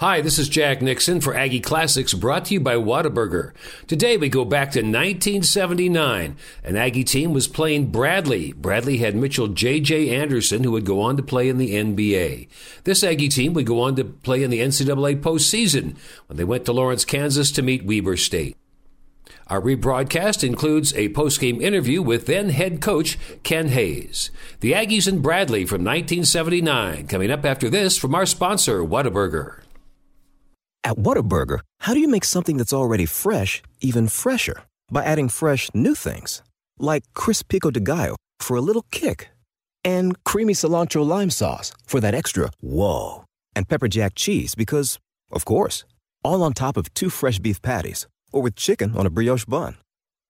Hi, this is Jack Nixon for Aggie Classics brought to you by Whataburger. Today we go back to 1979. An Aggie team was playing Bradley. Bradley had Mitchell J.J. Anderson, who would go on to play in the NBA. This Aggie team would go on to play in the NCAA postseason when they went to Lawrence, Kansas to meet Weber State. Our rebroadcast includes a postgame interview with then head coach Ken Hayes. The Aggies and Bradley from 1979 coming up after this from our sponsor, Whataburger. At Whataburger, how do you make something that's already fresh even fresher? By adding fresh new things, like crisp pico de gallo for a little kick, and creamy cilantro lime sauce for that extra whoa, and pepper jack cheese because, of course, all on top of two fresh beef patties, or with chicken on a brioche bun.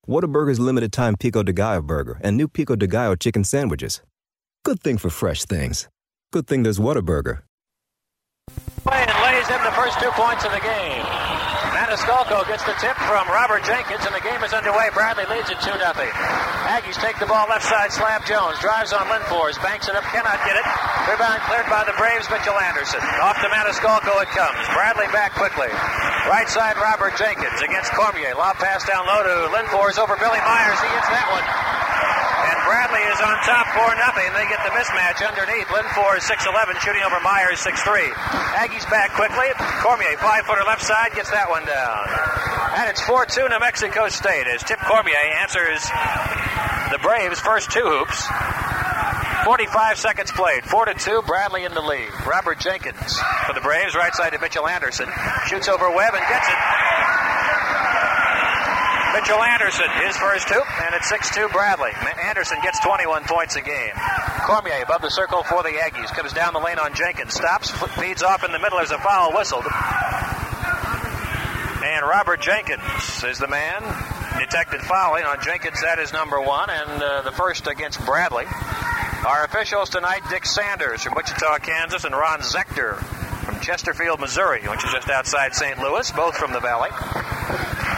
Whataburger's limited time pico de gallo burger and new pico de gallo chicken sandwiches. Good thing for fresh things. Good thing there's Whataburger. Lays in the first two points of the game. Maniscalco gets the tip from Robert Jenkins, and the game is underway. Bradley leads it 2 0. Aggies take the ball left side. Slab Jones drives on Linfors, banks it up, cannot get it. Rebound cleared by the Braves. Mitchell Anderson. Off to Maniscalco it comes. Bradley back quickly. Right side, Robert Jenkins against Cormier. Lob pass down low to Linfors over Billy Myers. He hits that one. Bradley is on top 4 0. They get the mismatch underneath. Linfors 6'11, shooting over Myers 6'3. Aggies back quickly. Cormier, five footer left side, gets that one down. And it's 4 2 New Mexico State as Tip Cormier answers the Braves' first two hoops. 45 seconds played. 4 to 2, Bradley in the lead. Robert Jenkins for the Braves, right side to Mitchell Anderson. Shoots over Webb and gets it. Mitchell Anderson, his first hoop, and it's 6-2 Bradley. Anderson gets 21 points a game. Cormier above the circle for the Aggies. Comes down the lane on Jenkins. Stops, feeds off in the middle. There's a foul whistled. And Robert Jenkins is the man. Detected fouling on Jenkins. That is number one, and uh, the first against Bradley. Our officials tonight, Dick Sanders from Wichita, Kansas, and Ron Zechter from Chesterfield, Missouri, which is just outside St. Louis, both from the Valley.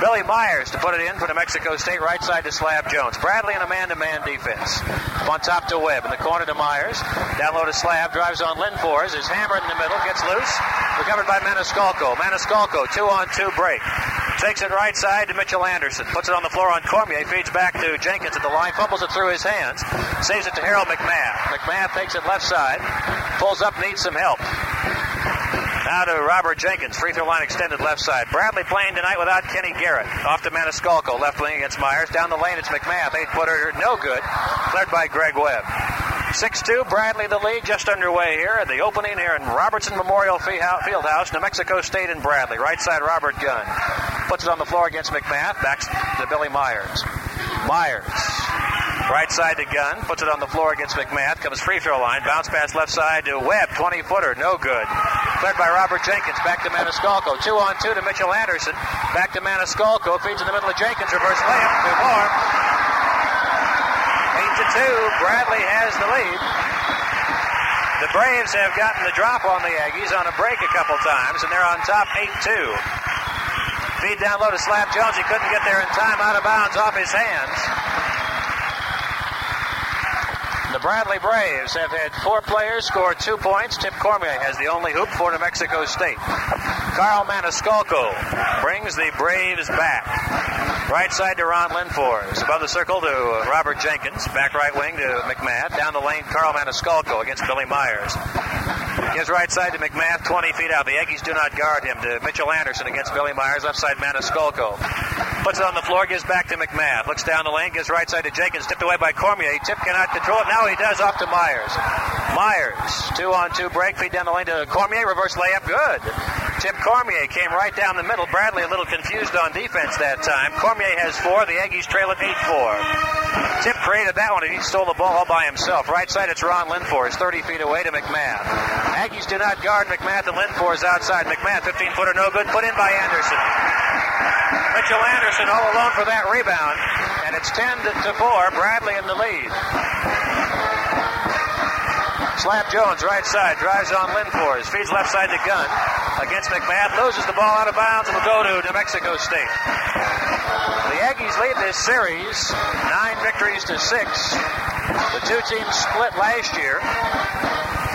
Billy Myers to put it in for New Mexico State, right side to Slab Jones. Bradley in a man-to-man defense. On top to Webb, in the corner to Myers. Down low to Slab, drives on Linfors, is hammered in the middle, gets loose. Recovered by Maniscalco. Maniscalco, two-on-two break. Takes it right side to Mitchell Anderson. Puts it on the floor on Cormier. Feeds back to Jenkins at the line. Fumbles it through his hands. Saves it to Harold McMath. McMath takes it left side. Pulls up, needs some help. Now to Robert Jenkins, free throw line extended left side. Bradley playing tonight without Kenny Garrett. Off to Maniscalco, left wing against Myers. Down the lane, it's McMath, eight footer, no good. Cleared by Greg Webb. 6-2, Bradley the lead, just underway here at the opening here in Robertson Memorial Fieldhouse, New Mexico State and Bradley. Right side, Robert Gunn. puts it on the floor against McMath, Back to Billy Myers. Myers Right side to Gunn, puts it on the floor against McMath, comes free throw line, bounce pass left side to Webb, 20 footer, no good. Cleared by Robert Jenkins, back to Maniscalco, two on two to Mitchell Anderson, back to Maniscalco, feeds in the middle of Jenkins, reverse layup, two more. Eight to two, Bradley has the lead. The Braves have gotten the drop on the Aggies on a break a couple times, and they're on top 8 2. Feed down low to Slab Jones. He couldn't get there in time, out of bounds off his hands. The Bradley Braves have had four players score two points. Tip Cormier has the only hoop for New Mexico State. Carl Maniscalco brings the Braves back. Right side to Ron Linfors. Above the circle to Robert Jenkins. Back right wing to McMath. Down the lane, Carl Maniscalco against Billy Myers. Gives right side to McMath, 20 feet out. The Aggies do not guard him. To Mitchell Anderson against Billy Myers. Left side, Maniscalco. Puts it on the floor, gives back to McMath. Looks down the lane, gives right side to Jenkins. Tipped away by Cormier. Tip cannot control it. Now he does off to Myers. Myers, two on two break. Feed down the lane to Cormier. Reverse layup. Good. Tip Cormier came right down the middle. Bradley a little confused on defense that time. Cormier has four. The Aggies trail at 8 4. Tip created that one and he stole the ball all by himself. Right side, it's Ron Linfors, 30 feet away to McMath. Aggies do not guard McMath and Linfors outside. McMath, 15 footer, no good. Put in by Anderson. Mitchell Anderson all alone for that rebound. And it's 10 to 4. Bradley in the lead. Slab Jones, right side, drives on Linfors, feeds left side to Gunn. Against McMath, loses the ball out of bounds and will go to New Mexico State. The Aggies lead this series nine victories to six. The two teams split last year.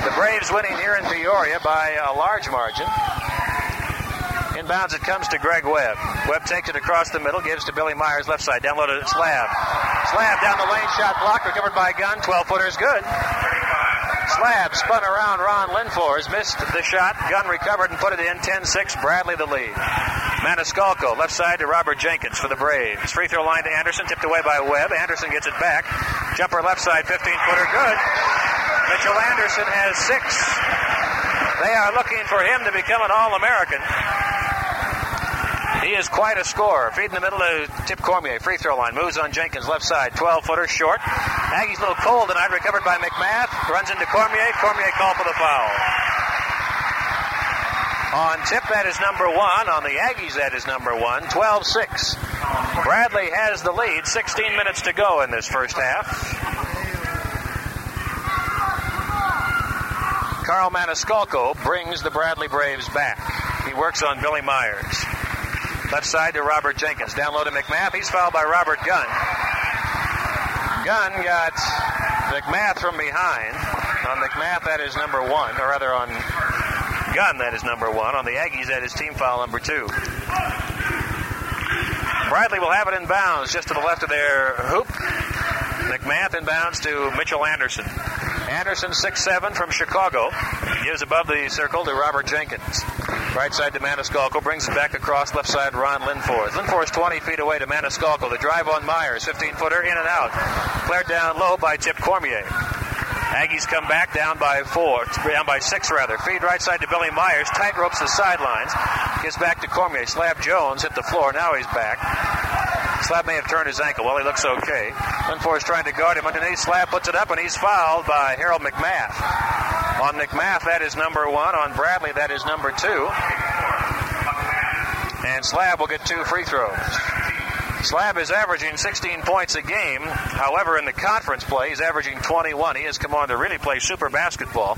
The Braves winning here in Peoria by a large margin. Inbounds, it comes to Greg Webb. Webb takes it across the middle, gives to Billy Myers, left side, downloaded at Slab. Slab down the lane, shot blocked, recovered by Gunn, 12 footers, good. Slab spun around Ron Linfors, missed the shot. Gunn recovered and put it in 10 6. Bradley the lead. Maniscalco, left side to Robert Jenkins for the Braves. Free throw line to Anderson, tipped away by Webb. Anderson gets it back. Jumper left side, 15 footer, good. Mitchell Anderson has six. They are looking for him to become an All American. He is quite a scorer. Feed in the middle to Tip Cormier. Free throw line. Moves on Jenkins. Left side. 12 footer short. Aggies a little cold tonight. Recovered by McMath. Runs into Cormier. Cormier called for the foul. On Tip, that is number one. On the Aggies, that is number one. 12 6. Bradley has the lead. 16 minutes to go in this first half. Carl Maniscalco brings the Bradley Braves back. He works on Billy Myers. Left side to Robert Jenkins. Down low to McMath. He's fouled by Robert Gunn. Gunn got McMath from behind. On McMath, that is number one, or rather on Gunn, that is number one. On the Aggies, that is team foul number two. Bradley will have it in bounds just to the left of their hoop. McMath inbounds to Mitchell Anderson. Anderson, 6'7 from Chicago, gives above the circle to Robert Jenkins. Right side to Maniscalco, brings it back across left side Ron Linfors. Linfors 20 feet away to Maniscalco. The drive on Myers, 15 footer, in and out. Cleared down low by Tip Cormier. Aggies come back down by four, down by six rather. Feed right side to Billy Myers, tight ropes the sidelines. Gets back to Cormier. Slab Jones hit the floor. Now he's back. Slab may have turned his ankle. Well, he looks okay. Linfors trying to guard him underneath. Slab puts it up, and he's fouled by Harold McMath. On McMath, that is number one. On Bradley, that is number two. And Slab will get two free throws. Slab is averaging 16 points a game. However, in the conference play, he's averaging 21. He has come on to really play super basketball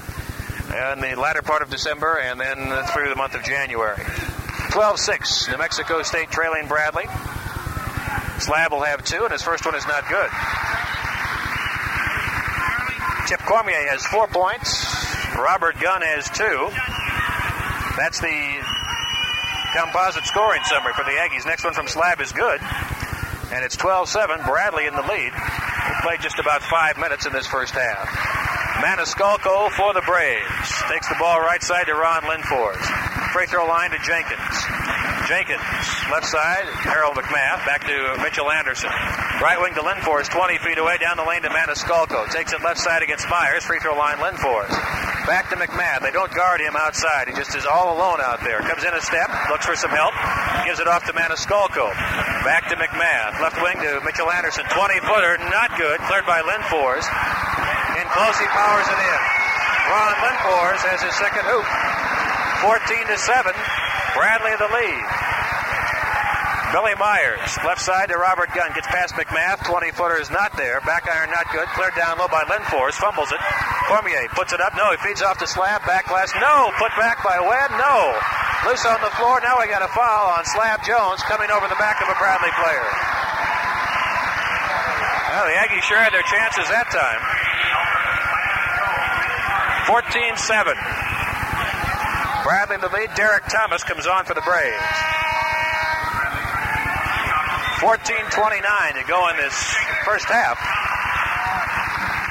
in the latter part of December and then through the month of January. 12 6, New Mexico State trailing Bradley. Slab will have two, and his first one is not good. Tip Cormier has four points. Robert Gunn has two. That's the composite scoring summary for the Aggies. Next one from Slab is good. And it's 12 7. Bradley in the lead. He played just about five minutes in this first half. Maniscalco for the Braves. Takes the ball right side to Ron Linfors. Free throw line to Jenkins. Jenkins, left side, Harold McMath, back to Mitchell Anderson. Right wing to Linfors, 20 feet away, down the lane to Maniscalco. Takes it left side against Myers, free throw line Linfors. Back to McMath. They don't guard him outside. He just is all alone out there. Comes in a step, looks for some help, gives it off to Maniscalco. Back to McMath. Left wing to Mitchell Anderson. 20 footer, not good. Cleared by Linfors. In close, he powers it in. Ron Linfors has his second hoop. 14 to 7. Bradley in the lead. Billy Myers, left side to Robert Gunn, gets past McMath. 20 footer is not there. Back iron not good. Cleared down low by Linfors. Fumbles it. Cormier puts it up. No, he feeds off the slab. Back glass. No. Put back by Webb. No. Loose on the floor. Now we got a foul on Slab Jones coming over the back of a Bradley player. Well, the Aggies sure had their chances that time. 14 7. Bradley the lead. Derek Thomas comes on for the Braves. 14-29 to go in this first half.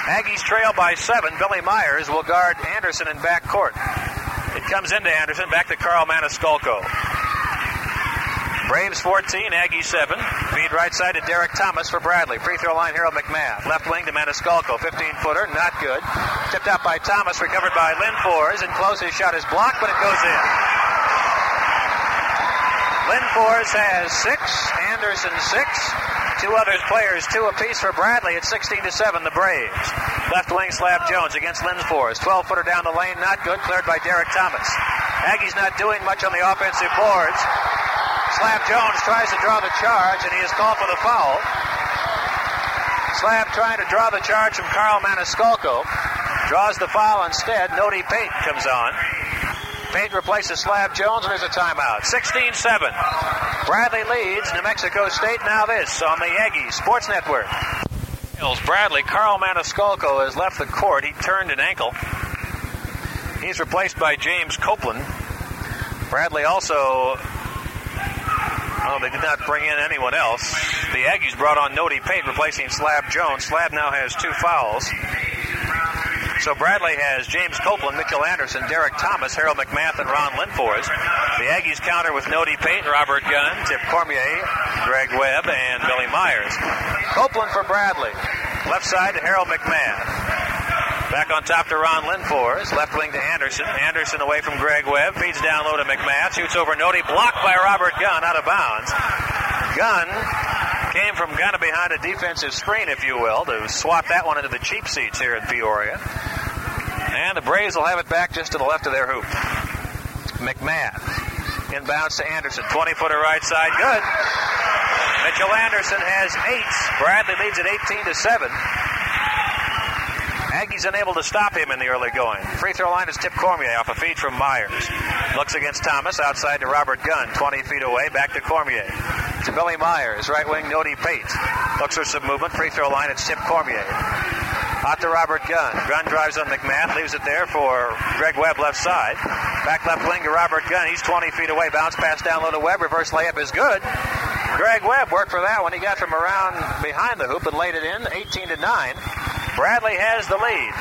Aggies trail by seven. Billy Myers will guard Anderson in back court. It comes into Anderson, back to Carl Maniscalco. Braves 14, Aggies 7. Feed right side to Derek Thomas for Bradley. Free throw line, Harold McMath. Left wing to Maniscalco. 15 footer, not good. Tipped out by Thomas, recovered by Linfors, and close his shot is blocked, but it goes in. Linfors has six, Anderson six. Two others players, two apiece for Bradley at 16 to 7, the Braves. Left wing Slab Jones against Linfors. 12 footer down the lane, not good, cleared by Derek Thomas. Aggies not doing much on the offensive boards. Slab Jones tries to draw the charge, and he is called for the foul. Slab trying to draw the charge from Carl Maniscalco. Draws the foul instead. Nody Pate comes on. Pate replaces Slab Jones, and there's a timeout. 16 7. Bradley leads New Mexico State. Now this on the Aggies Sports Network. Bradley, Carl Maniscalco has left the court. He turned an ankle. He's replaced by James Copeland. Bradley also Oh, they did not bring in anyone else. The Aggies brought on Nody Pate, replacing Slab Jones. Slab now has two fouls. So Bradley has James Copeland, Mitchell Anderson, Derek Thomas, Harold McMath, and Ron Linfors. The Aggies counter with Nody Pate, Robert Gunn, Tip Cormier, Greg Webb, and Billy Myers. Copeland for Bradley. Left side to Harold McMath. Back on top to Ron Linfors. Left wing to Anderson. Anderson away from Greg Webb. Feeds down low to McMath. Shoots over Nody. Blocked by Robert Gunn out of bounds. Gunn came from kind of behind a defensive screen, if you will, to swap that one into the cheap seats here in Peoria. And the Braves will have it back just to the left of their hoop. McMath. inbounds to Anderson. 20 footer right side. Good. Mitchell Anderson has eight. Bradley leads at 18 to 7. Aggies unable to stop him in the early going. Free throw line is Tip Cormier off a feed from Myers. Looks against Thomas, outside to Robert Gunn, 20 feet away, back to Cormier. To Billy Myers, right wing Nody Pate. Looks for some movement. Free throw line, it's Tip Cormier. Out to Robert Gunn. Gunn drives on McMath, leaves it there for Greg Webb left side. Back left wing to Robert Gunn. He's 20 feet away. Bounce pass down low to Webb. Reverse layup is good. Greg Webb worked for that one. He got from around behind the hoop and laid it in, 18 to 9. Bradley has the lead.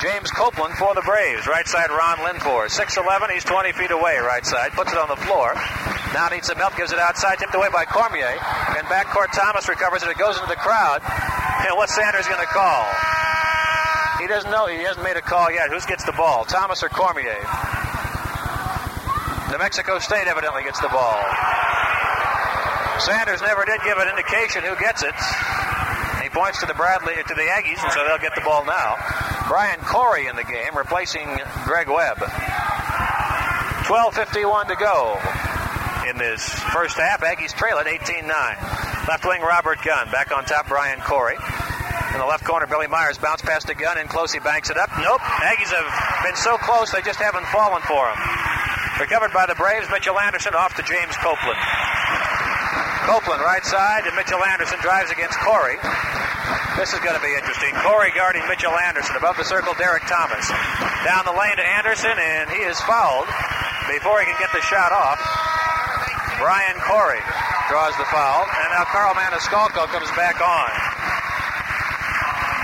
James Copeland for the Braves. Right side, Ron Linfors. 6'11, he's 20 feet away, right side. Puts it on the floor. Now needs some help, gives it outside, tipped away by Cormier. And backcourt Thomas recovers it. It goes into the crowd. And what's Sanders going to call? He doesn't know. He hasn't made a call yet. Who gets the ball? Thomas or Cormier? New Mexico State evidently gets the ball. Sanders never did give an indication who gets it. He points to the Bradley to the Aggies, and so they'll get the ball now. Brian Corey in the game, replacing Greg Webb. 12:51 to go in this first half. Aggies trail at 18-9. Left wing Robert Gunn, back on top Brian Corey. In the left corner, Billy Myers bounce past the Gunn and close. He banks it up. Nope. Aggies have been so close they just haven't fallen for him. Recovered by the Braves. Mitchell Anderson off to James Copeland. Copeland right side, and Mitchell Anderson drives against Corey. This is going to be interesting. Corey guarding Mitchell Anderson. Above the circle, Derek Thomas. Down the lane to Anderson, and he is fouled before he can get the shot off. Brian Corey draws the foul, and now Carl Maniscalco comes back on.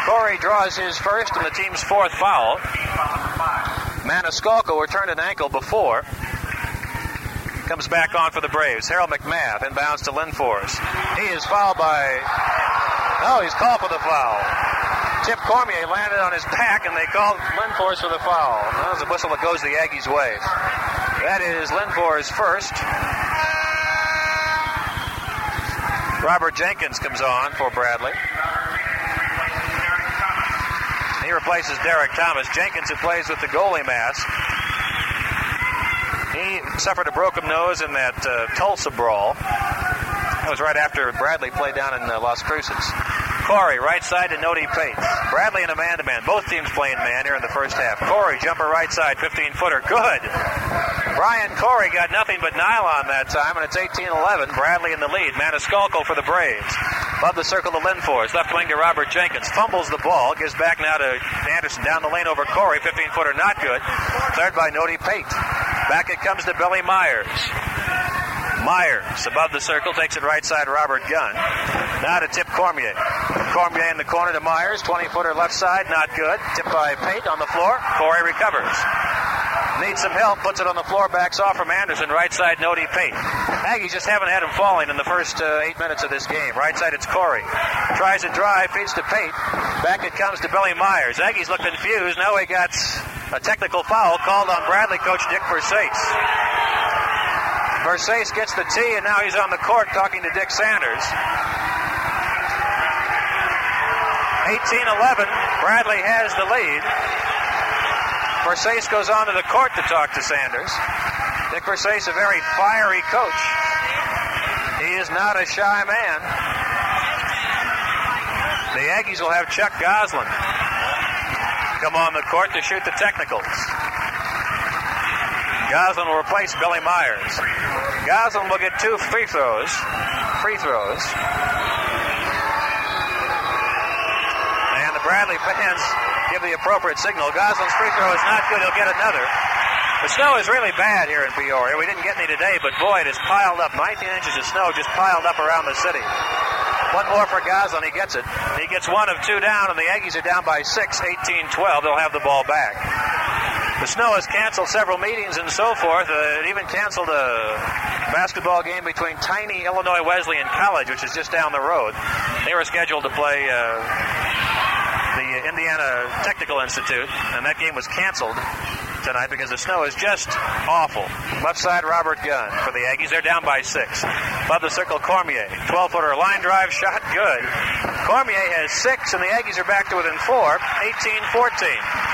Corey draws his first and the team's fourth foul. Maniscalco returned an ankle before. Comes back on for the Braves. Harold McMath inbounds to Linfors. He is fouled by. No, he's called for the foul. Tip Cormier landed on his back, and they called Linfors for the foul. That was a whistle that goes the Aggies' way. That is Linfors first. Robert Jenkins comes on for Bradley. He replaces Derek Thomas. Jenkins, who plays with the goalie mask, he suffered a broken nose in that uh, Tulsa brawl. That was right after Bradley played down in uh, Las Cruces. Corey, right side to Nody Pates. Bradley in a man to man. Both teams playing man here in the first half. Corey, jumper right side, 15 footer. Good. Brian Corey got nothing but nylon that time, and it's 18 11. Bradley in the lead. Maniscalco for the Braves. Above the circle to Linfors. Left wing to Robert Jenkins. Fumbles the ball. Gives back now to Anderson. Down the lane over Corey. 15 footer, not good. Cleared by Nody Pate. Back it comes to Billy Myers. Myers above the circle takes it right side Robert Gunn. Now to Tip Cormier. Cormier in the corner to Myers. 20 footer left side, not good. Tip by Pate on the floor. Corey recovers. Needs some help, puts it on the floor, backs off from Anderson. Right side, Nody Pate. Aggies just haven't had him falling in the first uh, eight minutes of this game. Right side, it's Corey. Tries to drive, feeds to Pate. Back it comes to Billy Myers. Aggies look confused. Now he got a technical foul called on Bradley coach Dick Versace. Versace gets the tee, and now he's on the court talking to Dick Sanders. 18-11, Bradley has the lead. Versace goes on to the court to talk to Sanders. Dick Versace, a very fiery coach. He is not a shy man. The Aggies will have Chuck Goslin come on the court to shoot the technicals. Goslin will replace Billy Myers. Goslin will get two free throws. Free throws. And the Bradley fans give the appropriate signal. Goslin's free throw is not good. He'll get another. The snow is really bad here in Peoria. We didn't get any today, but boy, it is piled up. 19 inches of snow just piled up around the city. One more for Goslin. He gets it. He gets one of two down, and the Aggies are down by six, 18 12. They'll have the ball back. The snow has canceled several meetings and so forth. Uh, it even canceled a basketball game between tiny Illinois Wesleyan College, which is just down the road. They were scheduled to play uh, the Indiana Technical Institute, and that game was canceled tonight because the snow is just awful. Left side, Robert Gunn for the Aggies. They're down by six. Above the circle, Cormier. 12 footer line drive shot, good. Cormier has six, and the Aggies are back to within four, 18 14.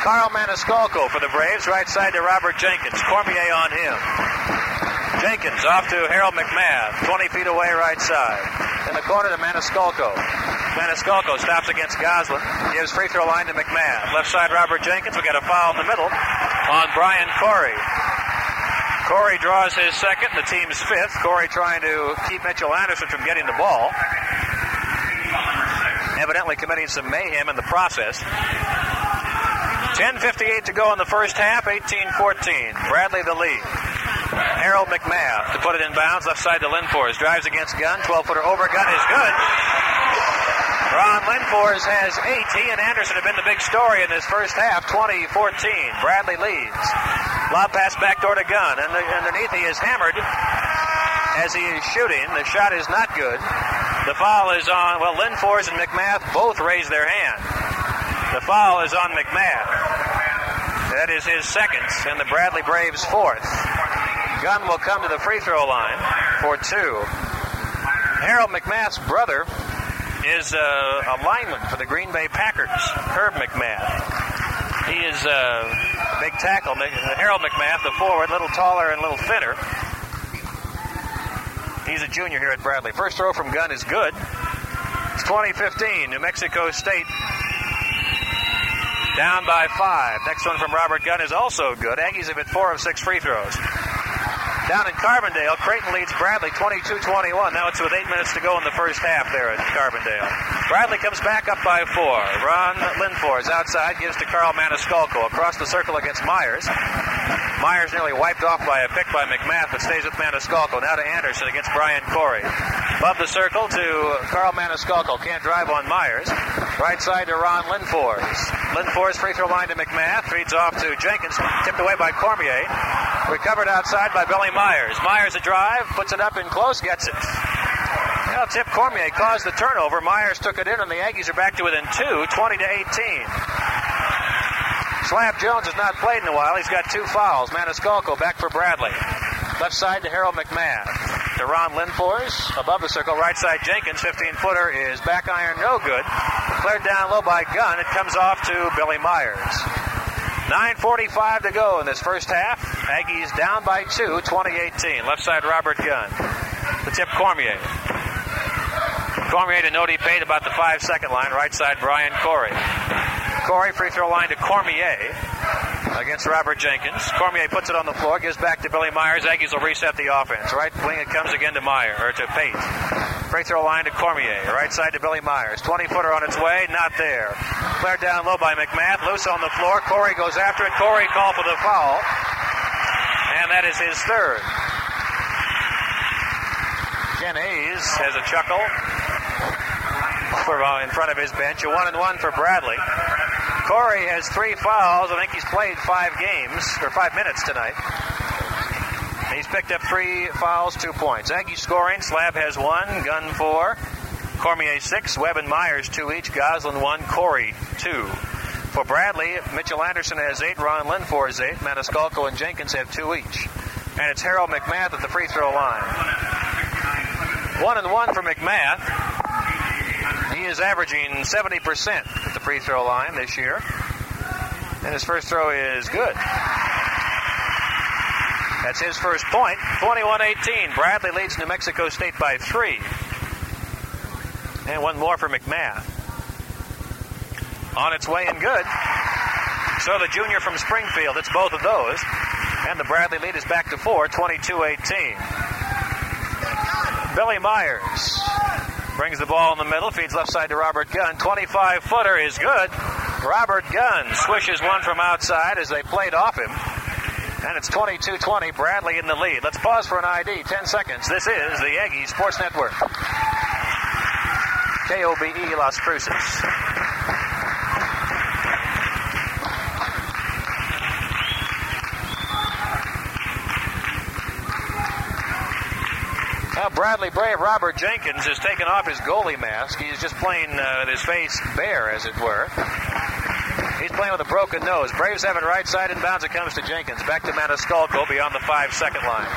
Carl Maniscalco for the Braves, right side to Robert Jenkins. Cormier on him. Jenkins off to Harold McMath, 20 feet away, right side. In the corner to Maniscalco. Maniscalco stops against Goslin, gives free throw line to McMath. Left side, Robert Jenkins. We got a foul in the middle on Brian Corey. Corey draws his second, the team's fifth. Corey trying to keep Mitchell Anderson from getting the ball. Evidently committing some mayhem in the process. 10.58 to go in the first half, 18-14. Bradley the lead. Harold McMath to put it in bounds, left side to Linfors. Drives against Gunn, 12-footer over. Gunn is good. Ron Linfors has eight. He and Anderson have been the big story in this first half, 20-14. Bradley leads. Lob pass back door to Gunn, and underneath he is hammered as he is shooting. The shot is not good. The foul is on, well, Linfors and McMath both raise their hand. The foul is on McMath. That is his second, and the Bradley Braves fourth. Gunn will come to the free throw line for two. Harold McMath's brother is uh, a lineman for the Green Bay Packers, Herb McMath. He is a uh, big tackle. Harold McMath, the forward, a little taller and a little thinner. He's a junior here at Bradley. First throw from Gunn is good. It's 2015, New Mexico State down by five. Next one from Robert Gunn is also good. Aggies have hit four of six free throws. Down in Carbondale, Creighton leads Bradley 22-21. Now it's with eight minutes to go in the first half there at Carbondale. Bradley comes back up by four. Ron Linfors outside gives to Carl Maniscalco. Across the circle against Myers. Myers nearly wiped off by a pick by McMath, but stays with Maniscalco. Now to Anderson against Brian Corey. Above the circle to Carl Maniscalco. Can't drive on Myers. Right side to Ron Linfors. Linfors free throw line to McMath. Feeds off to Jenkins. Tipped away by Cormier. Recovered outside by Billy Myers. Myers a drive, puts it up in close, gets it. Well, tip. Cormier caused the turnover. Myers took it in, and the Aggies are back to within two, 20 to 18. Slab Jones has not played in a while. He's got two fouls. Maniscalco back for Bradley. Left side to Harold McMath. To Ron Linfors. Above the circle, right side Jenkins. 15 footer is back iron, no good. Cleared down low by Gunn. It comes off to Billy Myers. 9.45 to go in this first half. Aggies down by two, 2018. Left side Robert Gunn. The Tip Cormier. Cormier to Nody Pate about the five second line. Right side Brian Corey. Corey free throw line to Cormier against Robert Jenkins. Cormier puts it on the floor, gives back to Billy Myers. Aggies will reset the offense. Right wing it comes again to Meyer or to Pate. Free throw line to Cormier. Right side to Billy Myers. 20 footer on its way, not there. Cleared down low by McMath. Loose on the floor. Corey goes after it. Corey called for the foul. And that is his third. Ken Hayes has a chuckle uh, in front of his bench. A one and one for Bradley. Corey has three fouls. I think he's played five games or five minutes tonight. He's picked up three fouls, two points. Aggie scoring. Slab has one. Gunn four. Cormier six. Webb and Myers two each. Goslin one. Corey two. For Bradley, Mitchell Anderson has eight. Ron Linfor has eight. Maniscalco and Jenkins have two each. And it's Harold McMath at the free throw line. One and one for McMath. He is averaging 70% at the free throw line this year. And his first throw is good. That's his first point. 21 18. Bradley leads New Mexico State by three. And one more for McMath. On its way and good. So the junior from Springfield, it's both of those. And the Bradley lead is back to four, 22 18. Billy Myers brings the ball in the middle, feeds left side to Robert Gunn. 25 footer is good. Robert Gunn swishes one from outside as they played off him. And it's 22 20, Bradley in the lead. Let's pause for an ID. 10 seconds. This is the Aggie Sports Network. KOBE Las Cruces. Now Bradley Brave, Robert Jenkins has taken off his goalie mask. He's just playing uh, with his face bare, as it were. Playing with a broken nose. Braves have it right side inbounds. It comes to Jenkins. Back to Maniscalco beyond the five second line.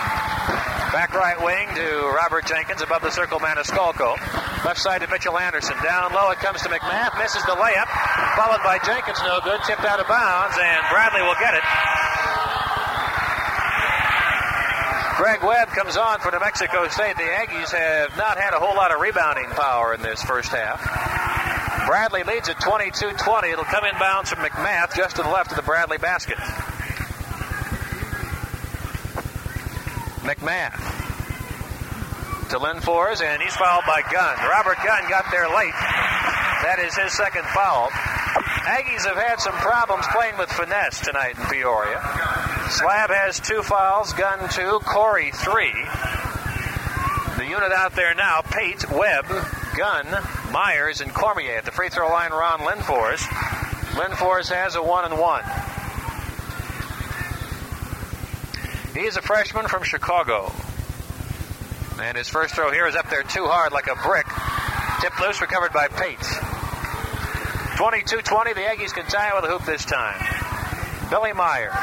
Back right wing to Robert Jenkins above the circle Maniscalco. Left side to Mitchell Anderson. Down low it comes to McMath. Misses the layup. Followed by Jenkins. No good. Tipped out of bounds. And Bradley will get it. Greg Webb comes on for New Mexico State. The Aggies have not had a whole lot of rebounding power in this first half. Bradley leads at 22-20. It'll come inbounds from McMath just to the left of the Bradley basket. McMath to Lynn Linfors, and he's fouled by Gunn. Robert Gunn got there late. That is his second foul. Aggies have had some problems playing with finesse tonight in Peoria. Slab has two fouls, Gunn two, Corey three. The unit out there now, Pate, Webb, Gunn, Myers, and Cormier. At the free throw line, Ron Linfors. Linfors has a one and one. He's a freshman from Chicago. And his first throw here is up there too hard like a brick. Tipped loose, recovered by Pate. 22-20, the Aggies can tie it with a hoop this time. Billy Myers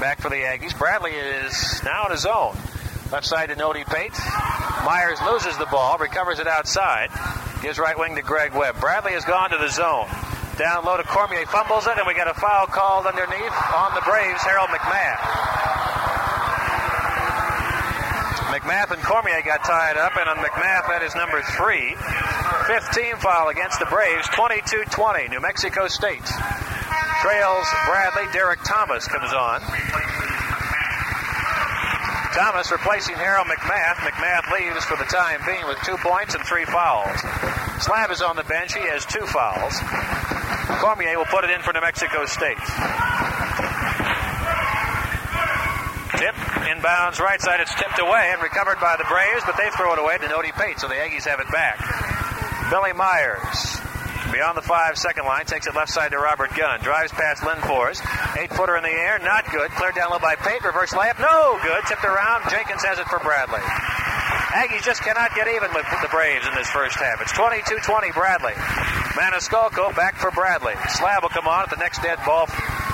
back for the Aggies. Bradley is now in his own. Left side to Nody Pate. Myers loses the ball, recovers it outside. Gives right wing to Greg Webb. Bradley has gone to the zone. Down low to Cormier, fumbles it, and we got a foul called underneath on the Braves, Harold McMath. McMath and Cormier got tied up, and on McMath, that is number three. 15 foul against the Braves, 22 20. New Mexico State trails Bradley. Derek Thomas comes on. Thomas replacing Harold McMath. McMath leaves for the time being with two points and three fouls. Slab is on the bench. He has two fouls. Cormier will put it in for New Mexico State. Tip, inbounds right side. It's tipped away and recovered by the Braves, but they throw it away to Nody Pate, so the Aggies have it back. Billy Myers, beyond the five second line, takes it left side to Robert Gunn. Drives past Linfors. Eight footer in the air, not good. Cleared down low by Pate. Reverse layup, no good. Tipped around. Jenkins has it for Bradley. Aggies just cannot get even with the Braves in this first half. It's 22-20 Bradley. Maniscalco back for Bradley. Slab will come on at the next dead ball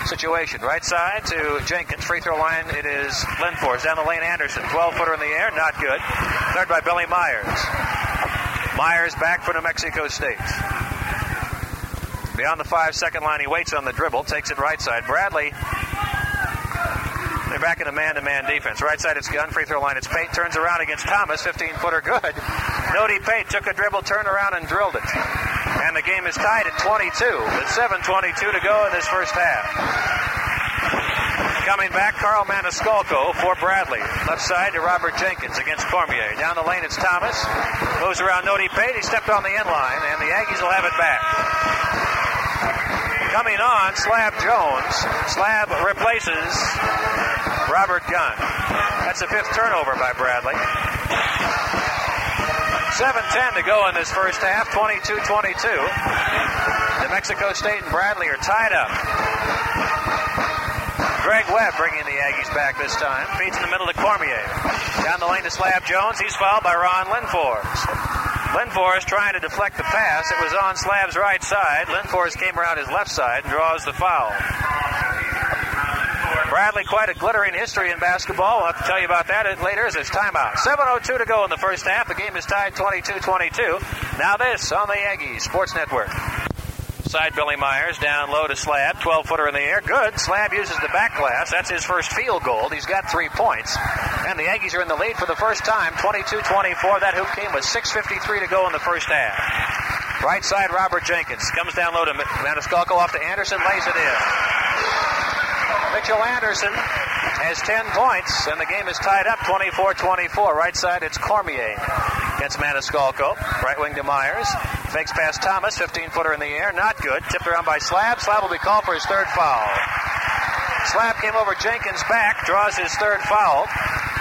situation. Right side to Jenkins. Free throw line, it is Linfors. Down the lane, Anderson. 12 footer in the air, not good. Third by Billy Myers. Myers back for New Mexico State. Beyond the five second line, he waits on the dribble, takes it right side. Bradley they're back in a man-to-man defense. Right side, it's Gunn. Free throw line, it's Pate. Turns around against Thomas. 15-footer good. Nody Pate took a dribble, turned around, and drilled it. And the game is tied at 22 with 7.22 to go in this first half. Coming back, Carl Maniscalco for Bradley. Left side to Robert Jenkins against Cormier. Down the lane, it's Thomas. Moves around Nody Pate. He stepped on the end line, and the Aggies will have it back. Coming on, Slab Jones. Slab replaces Robert Gunn. That's the fifth turnover by Bradley. 7-10 to go in this first half, 22-22. New Mexico State and Bradley are tied up. Greg Webb bringing the Aggies back this time. Feeds in the middle to Cormier. Down the lane to Slab Jones. He's fouled by Ron Linfors. Linfors trying to deflect the pass. It was on Slab's right side. Linfors came around his left side and draws the foul. Bradley, quite a glittering history in basketball. I'll have to tell you about that later as it's timeout. 7.02 to go in the first half. The game is tied 22 22. Now, this on the Aggies Sports Network. Side Billy Myers down low to Slab. 12 footer in the air. Good. Slab uses the back glass. That's his first field goal. He's got three points. And the Aggies are in the lead for the first time 22 24. That hoop came with 6.53 to go in the first half. Right side, Robert Jenkins. Comes down low to Maniscalco off to Anderson. Lays it in. Mitchell Anderson has 10 points, and the game is tied up 24 24. Right side, it's Cormier against Maniscalco. Right wing to Myers. Fakes past Thomas, 15 footer in the air. Not good. Tipped around by Slab. Slab will be called for his third foul. Slab came over Jenkins' back, draws his third foul.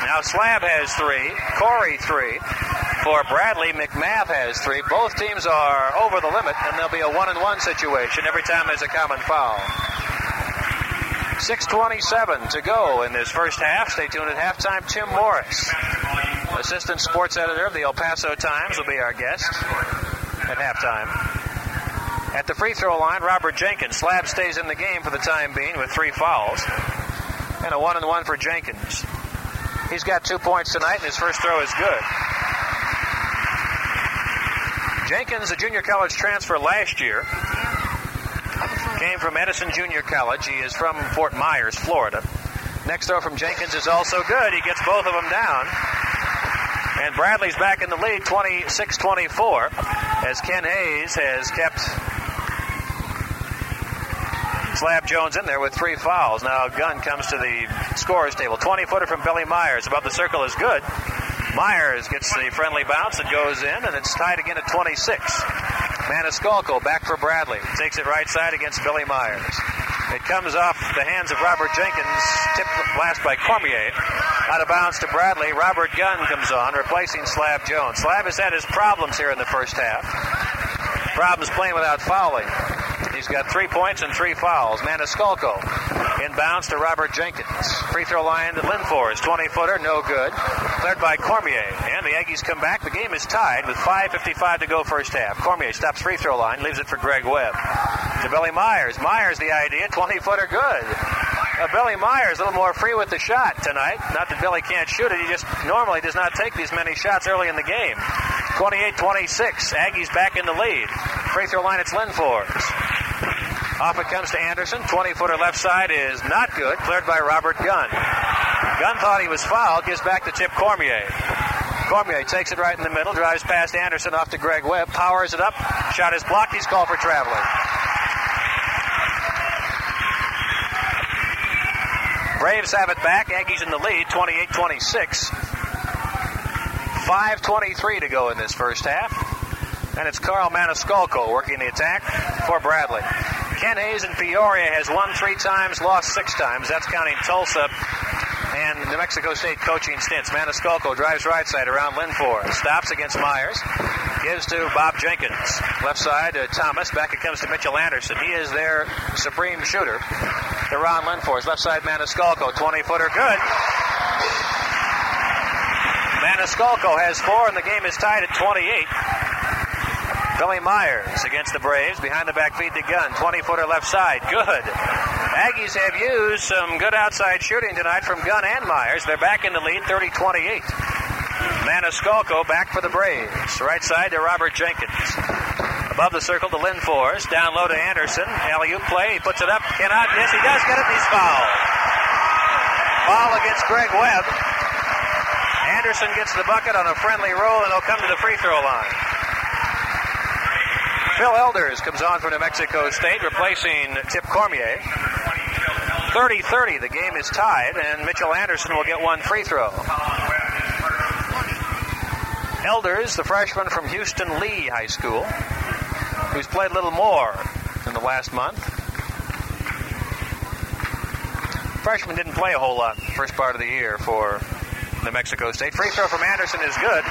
Now Slab has three, Corey three. For Bradley, McMath has three. Both teams are over the limit, and there'll be a one and one situation every time there's a common foul. 6.27 to go in this first half. Stay tuned at halftime. Tim Morris, assistant sports editor of the El Paso Times, will be our guest at halftime. At the free throw line, Robert Jenkins. Slab stays in the game for the time being with three fouls. And a one and one for Jenkins. He's got two points tonight, and his first throw is good. Jenkins, a junior college transfer last year, came from Edison Junior College. He is from Fort Myers, Florida. Next throw from Jenkins is also good. He gets both of them down. And Bradley's back in the lead 26 24 as Ken Hayes has kept Slab Jones in there with three fouls. Now Gunn comes to the scorers table. 20 footer from Billy Myers. Above the circle is good. Myers gets the friendly bounce. It goes in, and it's tied again at 26. Maniscalco back for Bradley. Takes it right side against Billy Myers. It comes off the hands of Robert Jenkins, tipped last by Cormier. Out of bounds to Bradley. Robert Gunn comes on, replacing Slab Jones. Slab has had his problems here in the first half. Problems playing without fouling. He's got three points and three fouls. Maniscalco inbounds to Robert Jenkins. Free throw line to Linfors. 20 footer, no good. Cleared by Cormier. And the Aggies come back. The game is tied with 5.55 to go first half. Cormier stops free throw line, leaves it for Greg Webb. To Billy Myers. Myers the idea. 20 footer, good. Uh, Billy Myers a little more free with the shot tonight. Not that Billy can't shoot it. He just normally does not take these many shots early in the game. 28-26. Aggies back in the lead. Free throw line, it's Linfors. Off it comes to Anderson. 20 footer left side is not good. Cleared by Robert Gunn. Gunn thought he was fouled. Gives back to Tip Cormier. Cormier takes it right in the middle. Drives past Anderson off to Greg Webb. Powers it up. Shot is blocked. He's called for traveling. Braves have it back. Aggies in the lead, 28 26. 5.23 to go in this first half. And it's Carl Maniscalco working the attack for Bradley. Ken Hayes in Peoria has won three times, lost six times. That's counting Tulsa and New Mexico State coaching stints. Maniscalco drives right side around Linfors. Stops against Myers. Gives to Bob Jenkins. Left side to Thomas. Back it comes to Mitchell Anderson. He is their supreme shooter. To Ron Linfors. Left side Maniscalco. 20 footer. Good. Maniscalco has four, and the game is tied at 28. Billy Myers against the Braves. Behind the back feed to Gunn. 20 footer left side. Good. Aggies have used some good outside shooting tonight from Gunn and Myers. They're back in the lead 30 28. Maniscalco back for the Braves. Right side to Robert Jenkins. Above the circle to Linfors. Down low to Anderson. Alley oop play. He puts it up. Cannot. Yes, he does get it. He's fouled. Foul against Greg Webb. Anderson gets the bucket on a friendly roll, and he'll come to the free throw line. Phil Elders comes on for New Mexico State, replacing Tip Cormier. 30 30, the game is tied, and Mitchell Anderson will get one free throw. Elders, the freshman from Houston Lee High School, who's played a little more in the last month. Freshman didn't play a whole lot first part of the year for New Mexico State. Free throw from Anderson is good.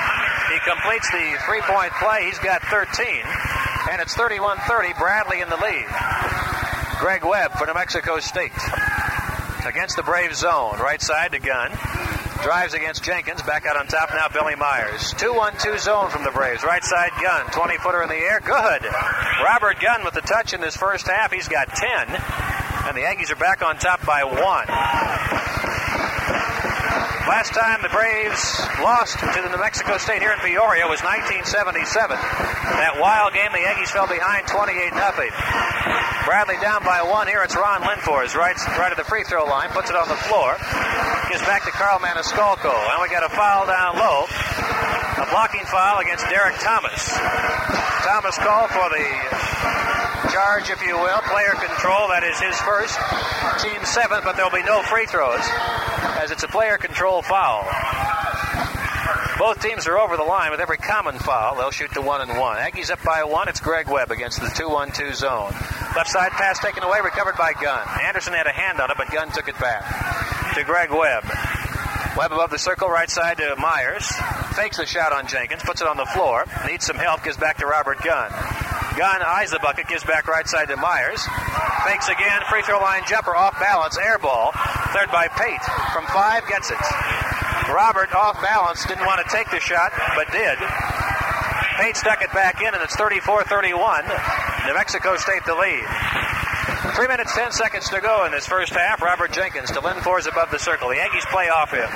He completes the three point play. He's got 13 and it's 31 30. Bradley in the lead. Greg Webb for New Mexico State. Against the Brave zone. Right side to Gunn. Drives against Jenkins. Back out on top now, Billy Myers. 2 1 2 zone from the Braves. Right side Gunn. 20 footer in the air. Good. Robert Gunn with the touch in this first half. He's got 10. And the Aggies are back on top by one. Last time the Braves lost to the New Mexico State here in Peoria was 1977. That wild game, the Aggies fell behind 28 0 Bradley down by one. Here it's Ron Linfors, right, right at the free throw line, puts it on the floor. Gives back to Carl Maniscalco. And we got a foul down low. A blocking foul against Derek Thomas. Thomas called for the charge, if you will. Player control, that is his first. Team seventh, but there'll be no free throws as it's a player control foul. Both teams are over the line with every common foul. They'll shoot to one and one. Aggies up by one. It's Greg Webb against the 2 1 2 zone. Left side pass taken away, recovered by Gunn. Anderson had a hand on it, but Gunn took it back to Greg Webb. Webb above the circle, right side to Myers. Fakes the shot on Jenkins, puts it on the floor. Needs some help, gives back to Robert Gunn. Gunn eyes the bucket, gives back right side to Myers. Fakes again, free throw line jumper, off balance, air ball. Cleared by Pate. From five, gets it. Robert off balance, didn't want to take the shot, but did. Pate stuck it back in, and it's 34 31. New Mexico State the lead. Three minutes, ten seconds to go in this first half. Robert Jenkins to Linfors above the circle. The Aggies play off him.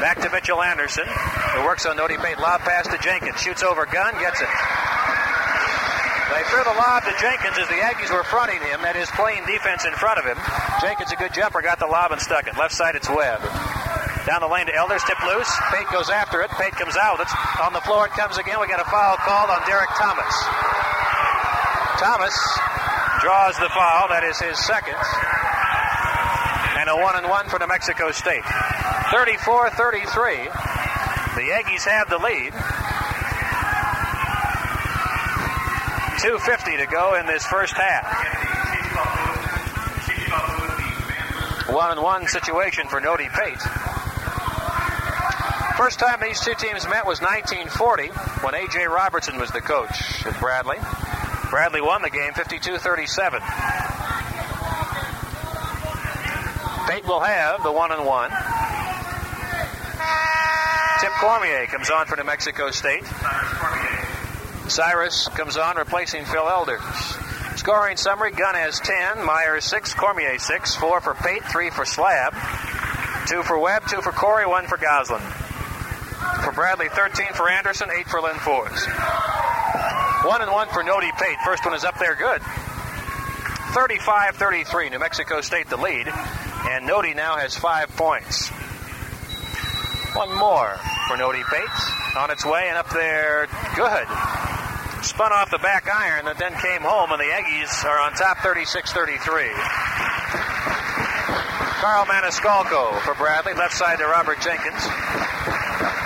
Back to Mitchell Anderson, who works on Nody Pate. Lob pass to Jenkins. Shoots over Gunn, gets it. They threw the lob to Jenkins as the Aggies were fronting him. That is playing defense in front of him. Jenkins, a good jumper, got the lob and stuck it. Left side, it's Webb. Down the lane to Elders, tip loose. Pate goes after it. Pate comes out. It's on the floor. It comes again. We got a foul called on Derek Thomas. Thomas draws the foul. That is his second. And a one and one for New Mexico State. 34 33. The Aggies have the lead. 2.50 to go in this first half. One and one situation for Nody Pate. First time these two teams met was 1940 when A.J. Robertson was the coach at Bradley. Bradley won the game 52 37. Pate will have the one and one. Tip Cormier comes on for New Mexico State. Cyrus comes on, replacing Phil Elders. Scoring summary Gunn has 10, Myers 6, Cormier 6, 4 for Pate, 3 for Slab, 2 for Webb, 2 for Corey, 1 for Goslin. For Bradley, 13 for Anderson, 8 for Linfors. 1 and 1 for Nody Pate. First one is up there good. 35 33, New Mexico State the lead, and Nody now has 5 points. One more for Nody Pate. On its way and up there, good spun off the back iron that then came home, and the Aggies are on top 36 33. Carl Maniscalco for Bradley, left side to Robert Jenkins.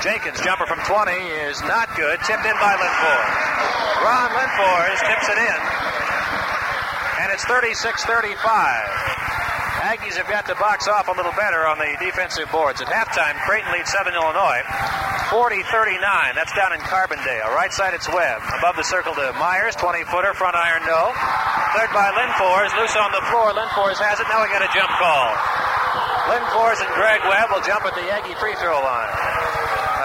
Jenkins, jumper from 20 is not good, tipped in by Linfors. Ron Linfors tips it in, and it's 36 35. Aggies have got to box off a little better on the defensive boards. At halftime, Creighton leads Southern Illinois, 40 39. That's down in Carbondale. Right side, it's Webb. Above the circle to Myers, 20 footer, front iron, no. Third by Linfors, loose on the floor. Linfors has it. Now we got a jump call. Linfors and Greg Webb will jump at the Aggie free throw line.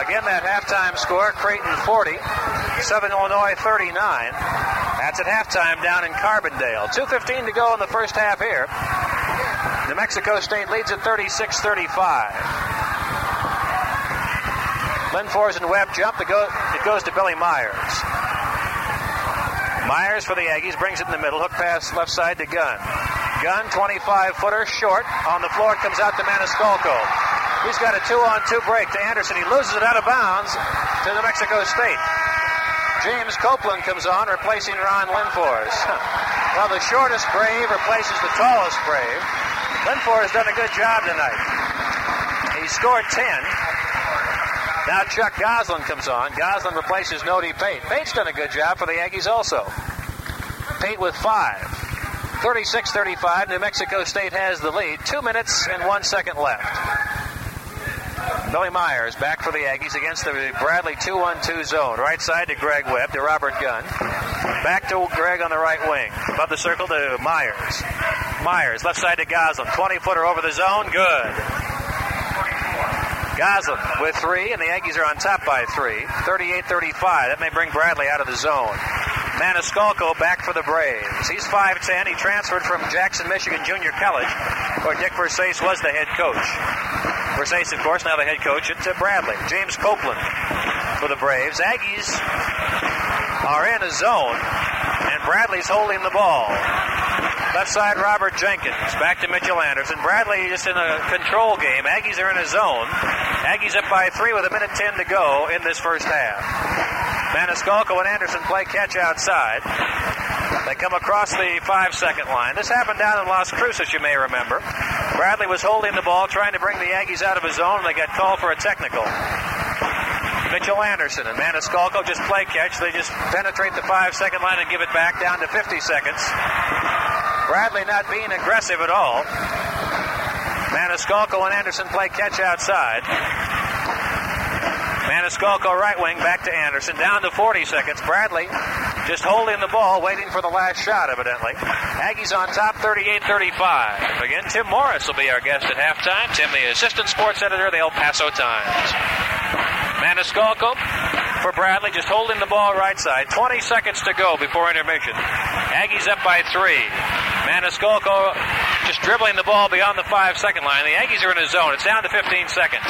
Again, that halftime score Creighton 40, Southern Illinois 39. That's at halftime down in Carbondale. 2.15 to go in the first half here. New Mexico State leads at 36 35. Linfors and Webb jump. It goes to Billy Myers. Myers for the Aggies brings it in the middle. Hook pass left side to Gunn. Gunn, 25 footer, short. On the floor, it comes out to Maniscalco. He's got a two on two break to Anderson. He loses it out of bounds to New Mexico State. James Copeland comes on, replacing Ron Linfors. well, the shortest Brave replaces the tallest Brave. Linfors has done a good job tonight. He scored 10. Now Chuck Goslin comes on. Goslin replaces Nody Pate. Pate's done a good job for the Aggies also. Pate with five. 36-35, New Mexico State has the lead. Two minutes and one second left. Billy Myers back for the Aggies against the Bradley 2-1-2 zone. Right side to Greg Webb to Robert Gunn. Back to Greg on the right wing. Above the circle to Myers. Myers, left side to Goslin. 20-footer over the zone. Good. Goslin with three, and the Aggies are on top by three. 38-35. That may bring Bradley out of the zone. Maniscalco back for the Braves. He's 5'10. He transferred from Jackson, Michigan Junior College, where Dick Versace was the head coach. Versace, of course, now the head coach at uh, Bradley. James Copeland for the Braves. Aggies are in a zone, and Bradley's holding the ball. Left side, Robert Jenkins. Back to Mitchell Anderson. Bradley just in a control game. Aggies are in a zone. Aggies up by three with a minute ten to go in this first half. Maniscalco and Anderson play catch outside. They come across the five second line. This happened down in Las Cruces, you may remember. Bradley was holding the ball, trying to bring the Aggies out of his zone, and they got called for a technical. Mitchell Anderson and Maniscalco just play catch. They just penetrate the five second line and give it back down to 50 seconds. Bradley not being aggressive at all. Maniscalco and Anderson play catch outside. Maniscalco right wing back to Anderson. Down to 40 seconds. Bradley just holding the ball, waiting for the last shot, evidently. Aggies on top 38 35. Again, Tim Morris will be our guest at halftime. Tim, the assistant sports editor of the El Paso Times. Maniscalco for Bradley, just holding the ball right side. 20 seconds to go before intermission. Aggies up by three. Maniscalco just dribbling the ball beyond the five second line. The Aggies are in a zone. It's down to 15 seconds.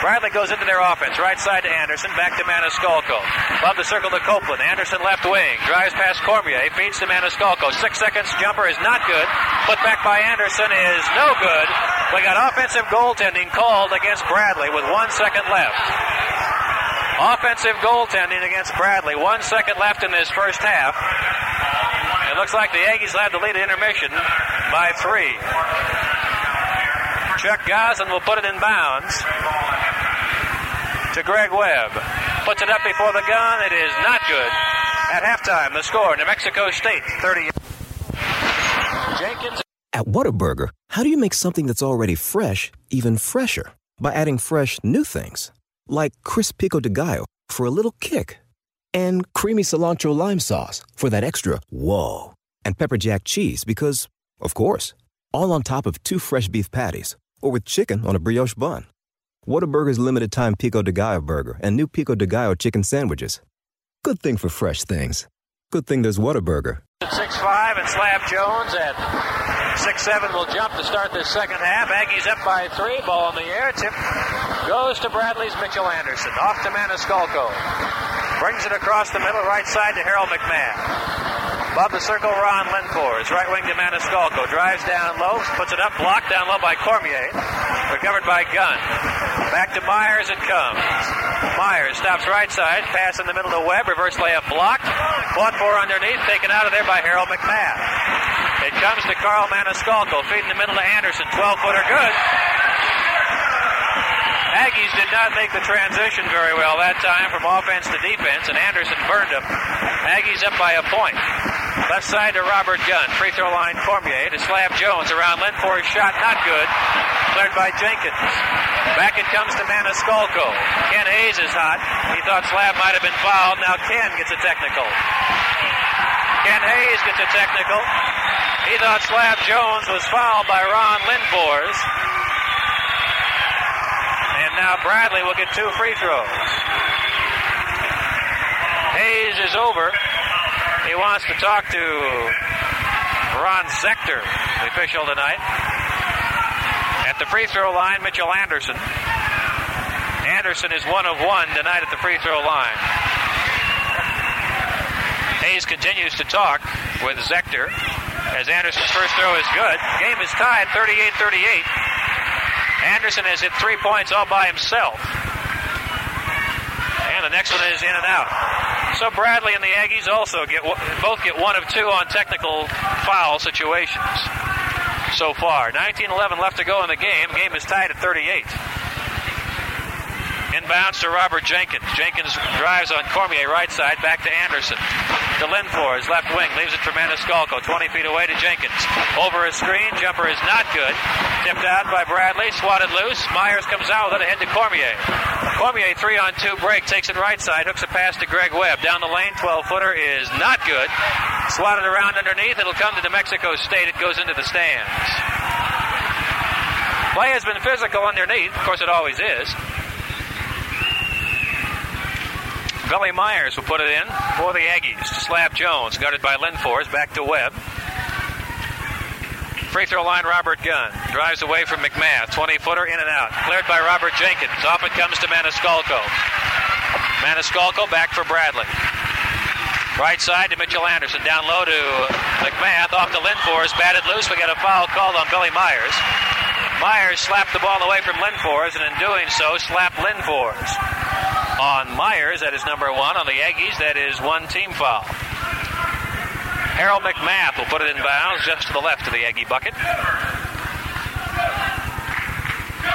Bradley goes into their offense. Right side to Anderson. Back to Maniscalco. Above the circle to Copeland. Anderson left wing. Drives past Cormier. Feeds to Maniscalco. Six seconds. Jumper is not good. Put back by Anderson is no good. We got offensive goaltending called against Bradley with one second left. Offensive goaltending against Bradley. One second left in this first half. Looks like the Aggies have the lead at intermission by three. Chuck Goslin will put it in bounds to Greg Webb. Puts it up before the gun. It is not good. At halftime, the score New Mexico State 30. Jenkins. At Whataburger, how do you make something that's already fresh even fresher? By adding fresh new things. Like crisp pico de gallo for a little kick. And creamy cilantro lime sauce for that extra whoa. And pepper jack cheese because, of course, all on top of two fresh beef patties or with chicken on a brioche bun. Whataburger's limited time pico de gallo burger and new pico de gallo chicken sandwiches. Good thing for fresh things. Good thing there's Whataburger. At 6'5 and Slab Jones at six seven will jump to start this second half. Aggies up by three. Ball in the air. Tip goes to Bradley's Mitchell Anderson. Off to Maniscalco. Brings it across the middle, right side to Harold McMath. Above the circle, Ron Linfors. Right wing to Maniscalco. Drives down low, puts it up, blocked down low by Cormier. Recovered by Gunn. Back to Myers it comes. Myers stops right side, pass in the middle to Webb, reverse layup blocked. Fought for underneath, taken out of there by Harold McMath. It comes to Carl Maniscalco, feeding the middle to Anderson. 12 footer good. Aggies did not make the transition very well that time from offense to defense, and Anderson burned him. Aggies up by a point. Left side to Robert Gunn. Free throw line Cormier to Slab Jones. Around Linfors shot not good. Cleared by Jenkins. Back it comes to Maniscalco. Ken Hayes is hot. He thought Slab might have been fouled. Now Ken gets a technical. Ken Hayes gets a technical. He thought Slab Jones was fouled by Ron Linfors. And now Bradley will get two free throws. Hayes is over. He wants to talk to Ron Zechter, the official tonight. At the free throw line, Mitchell Anderson. Anderson is one of one tonight at the free throw line. Hayes continues to talk with Zechter as Anderson's first throw is good. Game is tied 38 38. Anderson has hit three points all by himself. And the next one is in and out. So Bradley and the Aggies also get both get one of two on technical foul situations so far. 19-11 left to go in the game. Game is tied at 38. Inbounds to Robert Jenkins. Jenkins drives on Cormier right side, back to Anderson. To Linfors, left wing, leaves it for Maniscalco. 20 feet away to Jenkins. Over a screen, jumper is not good. Tipped out by Bradley, swatted loose. Myers comes out with it ahead to Cormier. Cormier, three on two break, takes it right side, hooks a pass to Greg Webb. Down the lane, 12 footer is not good. Swatted around underneath, it'll come to New Mexico State. It goes into the stands. Play has been physical underneath. Of course, it always is. Billy Myers will put it in for the Aggies to Slab Jones, guarded by Linfors, back to Webb. Free throw line, Robert Gunn. Drives away from McMath. 20 footer in and out. Cleared by Robert Jenkins. Off it comes to Maniscalco. Maniscalco back for Bradley. Right side to Mitchell Anderson. Down low to McMath. Off to Linfors. Batted loose. We got a foul called on Billy Myers. Myers slapped the ball away from Linfors, and in doing so, slapped Linfors on Myers. That is number one. On the Aggies, that is one team foul. Harold McMath will put it in bounds just to the left of the Aggie bucket.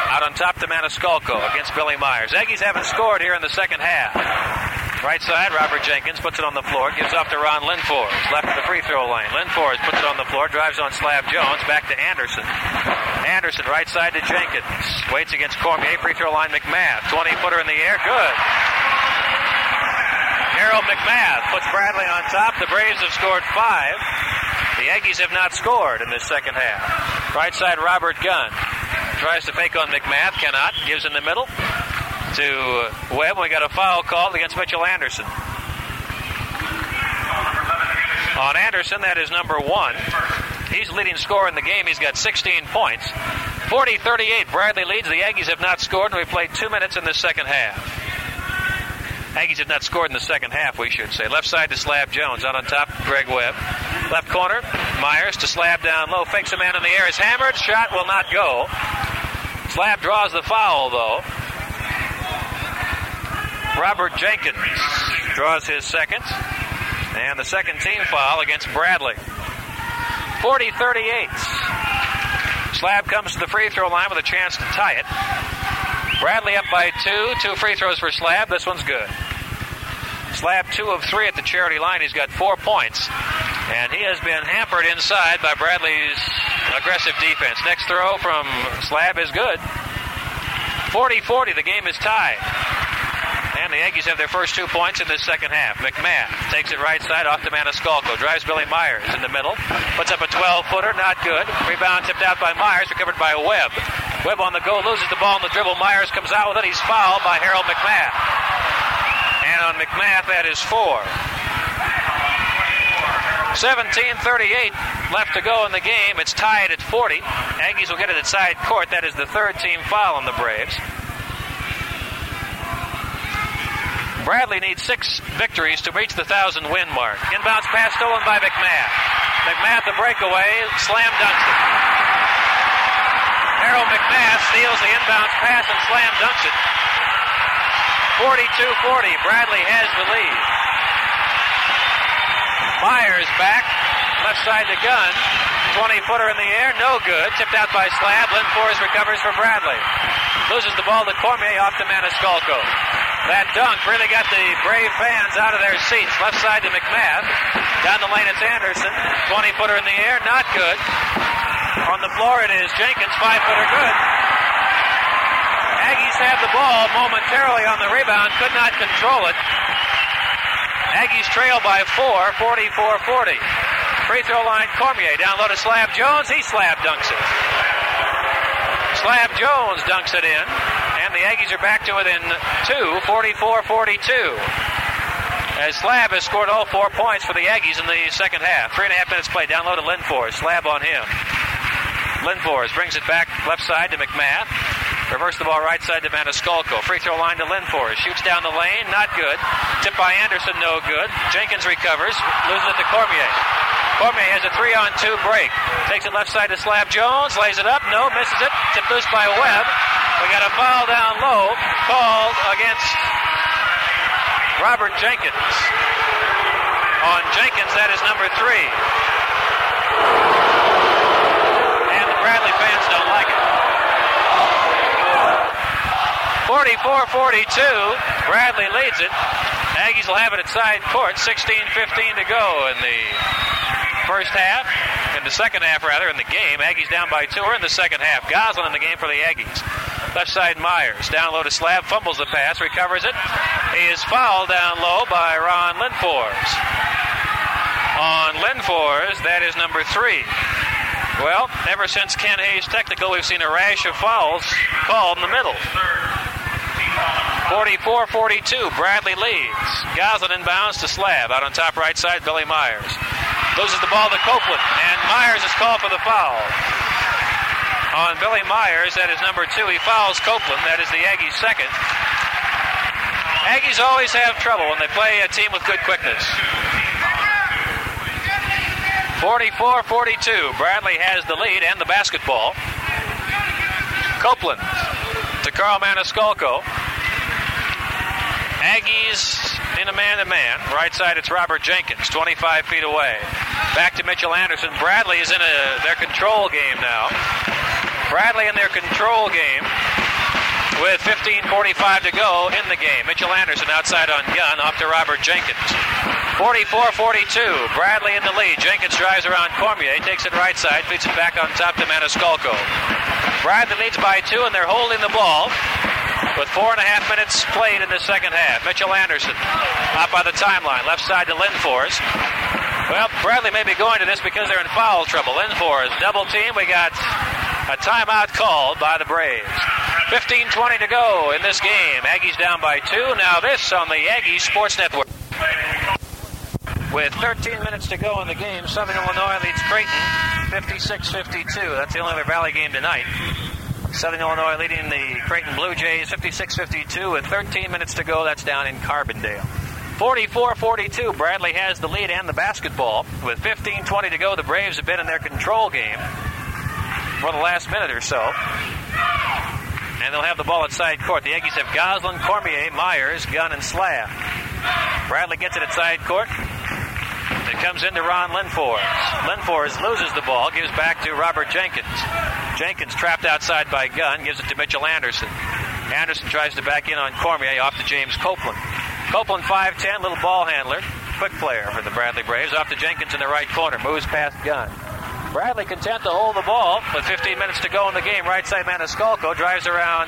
Out on top to Maniscalco against Billy Myers. Aggies haven't scored here in the second half. Right side, Robert Jenkins puts it on the floor, gives off to Ron Linfors, left of the free throw line. Linfors puts it on the floor, drives on Slab Jones, back to Anderson. Anderson, right side to Jenkins, waits against Cormier, free throw line McMath, 20 footer in the air, good. Harold McMath puts Bradley on top. The Braves have scored five. The Aggies have not scored in this second half. Right side, Robert Gunn. Tries to fake on McMath, cannot. Gives in the middle to Webb. We got a foul called against Mitchell Anderson. On Anderson, that is number one. He's leading scorer in the game. He's got 16 points. 40 38. Bradley leads. The Aggies have not scored, and we played two minutes in the second half. Aggies have not scored in the second half, we should say. Left side to Slab Jones. Out on top, Greg Webb. Left corner, Myers to Slab down low. Fakes a man in the air. Is hammered. Shot will not go. Slab draws the foul, though. Robert Jenkins draws his second. And the second team foul against Bradley. 40 38. Slab comes to the free throw line with a chance to tie it. Bradley up by two. Two free throws for Slab. This one's good. Slab two of three at the charity line. He's got four points. And he has been hampered inside by Bradley's aggressive defense. Next throw from Slab is good. 40 40. The game is tied. And the Aggies have their first two points in the second half. McMath takes it right side off to Maniscalco. Drives Billy Myers in the middle. Puts up a 12 footer. Not good. Rebound tipped out by Myers. Recovered by Webb. Webb on the go. Loses the ball in the dribble. Myers comes out with it. He's fouled by Harold McMath. And on McMath, that is four. 17:38 left to go in the game. It's tied at 40. Aggies will get it at side court. That is the third team foul on the Braves. Bradley needs six victories to reach the thousand win mark. Inbounds pass stolen by McMath. McMath the breakaway, slam dunks it. Harold McMath steals the inbounds pass and slam dunks it. 42-40. Bradley has the lead. Myers back, left side to Gunn. 20 footer in the air, no good. Tipped out by Slab. Linfors recovers for Bradley. Loses the ball to Cormier off to Maniscalco. That dunk really got the Brave fans out of their seats. Left side to McMath. Down the lane it's Anderson. 20 footer in the air, not good. On the floor it is Jenkins, five footer good. Aggies have the ball momentarily on the rebound, could not control it. Aggies trail by four, 44-40. Free throw line Cormier down low to Slab Jones. He slab dunks it. Slab Jones dunks it in. Aggies are back to within two, 44-42. As Slab has scored all four points for the Aggies in the second half. Three and a half minutes play. Down low to Linfors. Slab on him. Linfors brings it back left side to McMath. Reverse the ball right side to Maniscalco. Free throw line to Linfors. Shoots down the lane. Not good. Tip by Anderson. No good. Jenkins recovers. Loses it to Cormier. Cormier has a three on two break. Takes it left side to Slab Jones. Lays it up. No. Misses it. Tipped loose by Webb. We got a foul down low. Called against Robert Jenkins. On Jenkins, that is number three. And the Bradley fans don't like it. 44-42. Bradley leads it. Aggies will have it at side court. 16-15 to go in the first half. In the second half, rather, in the game. Aggies down by two. We're in the second half. Goslin in the game for the Aggies. Left side Myers. Down low to Slab. Fumbles the pass. Recovers it. He is fouled down low by Ron Linfors. On Linfors, that is number three. Well, ever since Ken Hayes technical, we've seen a rash of fouls called in the middle. 44-42, Bradley leads. Goslin inbounds to Slab. Out on top right side, Billy Myers. Loses the ball to Copeland, and Myers is called for the foul. On Billy Myers, that is number two. He fouls Copeland. That is the Aggies' second. Aggies always have trouble when they play a team with good quickness. 44-42. Bradley has the lead and the basketball. Copeland to Carl Maniscalco. Aggies in a man-to-man. Right side, it's Robert Jenkins, 25 feet away. Back to Mitchell Anderson. Bradley is in a, their control game now. Bradley in their control game with 15.45 to go in the game. Mitchell Anderson outside on Gunn, off to Robert Jenkins. 44-42. Bradley in the lead. Jenkins drives around Cormier, takes it right side, feeds it back on top to Maniscalco. Bradley leads by two, and they're holding the ball with four and a half minutes played in the second half. Mitchell Anderson out by the timeline, left side to Linfors. Well, Bradley may be going to this because they're in foul trouble. Linfors double team. We got a timeout called by the Braves. 15-20 to go in this game. Aggies down by two. Now this on the Aggies Sports Network. With 13 minutes to go in the game, Southern Illinois leads Creighton 56-52. That's the only other Valley game tonight. Southern Illinois leading the Creighton Blue Jays 56-52 with 13 minutes to go. That's down in Carbondale. 44-42. Bradley has the lead and the basketball. With 15-20 to go, the Braves have been in their control game for the last minute or so. And they'll have the ball at side court. The Aggies have Goslin, Cormier, Myers, Gunn, and Slab. Bradley gets it at side court. It comes into Ron Linfors. Linfors loses the ball, gives back to Robert Jenkins. Jenkins trapped outside by Gunn, gives it to Mitchell Anderson. Anderson tries to back in on Cormier, off to James Copeland. Copeland 5'10, little ball handler, quick player for the Bradley Braves, off to Jenkins in the right corner, moves past Gunn. Bradley content to hold the ball with 15 minutes to go in the game. Right side Maniscalco drives around.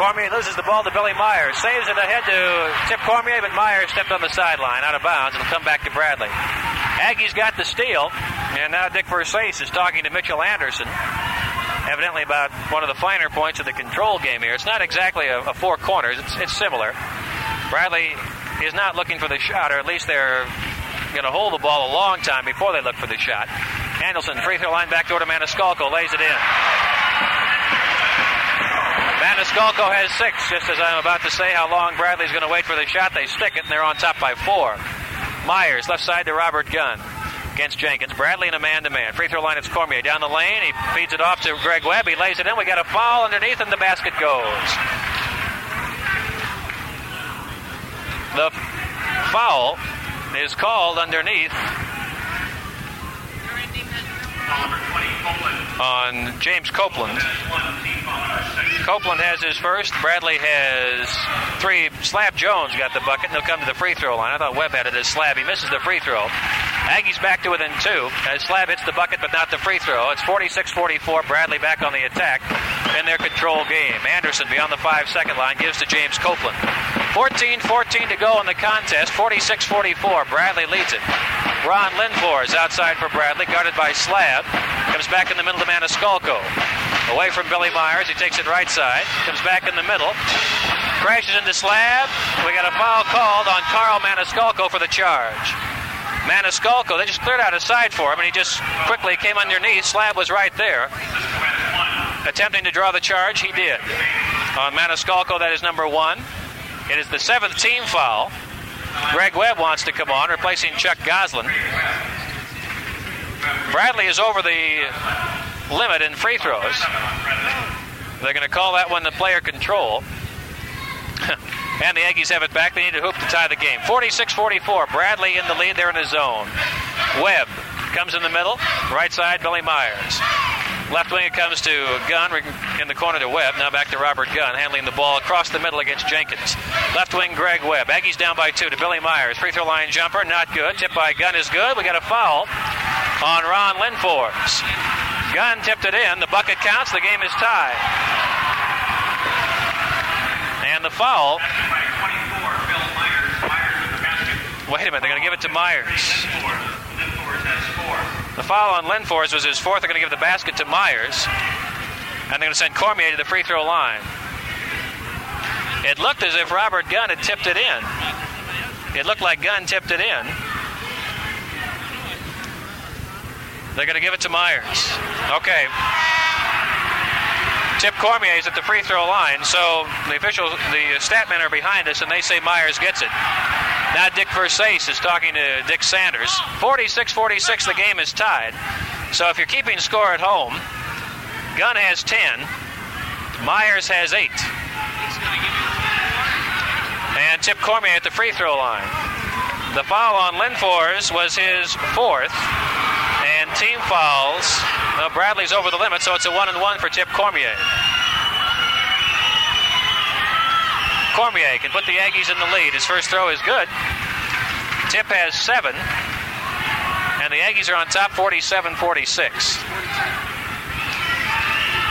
Cormier loses the ball to Billy Myers. Saves it ahead to Tip Cormier, but Myers stepped on the sideline out of bounds and will come back to Bradley. Aggies got the steal, and now Dick Versace is talking to Mitchell Anderson, evidently about one of the finer points of the control game here. It's not exactly a, a four corners, it's, it's similar. Bradley is not looking for the shot, or at least they're going to hold the ball a long time before they look for the shot. Anderson, free throw line back door to Maniscalco, lays it in. Maniscalco has six, just as I'm about to say how long Bradley's going to wait for the shot. They stick it, and they're on top by four. Myers, left side to Robert Gunn against Jenkins. Bradley in a man to man. Free throw line, it's Cormier. Down the lane, he feeds it off to Greg Webb. He lays it in. We got a foul underneath, and the basket goes. The foul is called underneath on James Copeland. Copeland has his first. Bradley has three. Slab Jones got the bucket, and he'll come to the free throw line. I thought Webb had it as Slab. He misses the free throw. Aggies back to within two. As Slab hits the bucket, but not the free throw. It's 46-44. Bradley back on the attack in their control game. Anderson beyond the five-second line gives to James Copeland. 14-14 to go in the contest. 46-44. Bradley leads it. Ron Linfors outside for Bradley, guarded by Slab. Comes back in the middle to Maniscalco. Away from Billy Myers. He takes it right side. Comes back in the middle. Crashes into slab. We got a foul called on Carl Maniscalco for the charge. Maniscalco, they just cleared out a side for him, and he just quickly came underneath. Slab was right there. Attempting to draw the charge, he did. On Maniscalco, that is number one. It is the seventh team foul. Greg Webb wants to come on, replacing Chuck Goslin. Bradley is over the limit in free throws. They're going to call that one the player control. and the Aggies have it back. They need a hoop to tie the game. 46 44. Bradley in the lead. They're in the zone. Webb comes in the middle. Right side, Billy Myers. Left wing it comes to Gunn in the corner to Webb. Now back to Robert Gunn handling the ball across the middle against Jenkins. Left wing Greg Webb. Aggies down by two to Billy Myers. Free throw line jumper, not good. Tip by Gunn is good. We got a foul on Ron Linfors. Gunn tipped it in. The bucket counts. The game is tied. And the foul. Wait a minute. They're going to give it to Myers. The foul on Linfors was his fourth. They're going to give the basket to Myers. And they're going to send Cormier to the free throw line. It looked as if Robert Gunn had tipped it in. It looked like Gunn tipped it in. They're going to give it to Myers. Okay. Tip Cormier is at the free throw line, so the officials, the stat men are behind us, and they say Myers gets it. Now Dick Versace is talking to Dick Sanders. 46-46, the game is tied. So if you're keeping score at home, Gunn has 10, Myers has 8. And Tip Cormier at the free throw line. The foul on Linfors was his fourth. And team fouls. Well, Bradley's over the limit, so it's a one and one for Tip Cormier. Cormier can put the Aggies in the lead. His first throw is good. Tip has seven. And the Aggies are on top 47 46.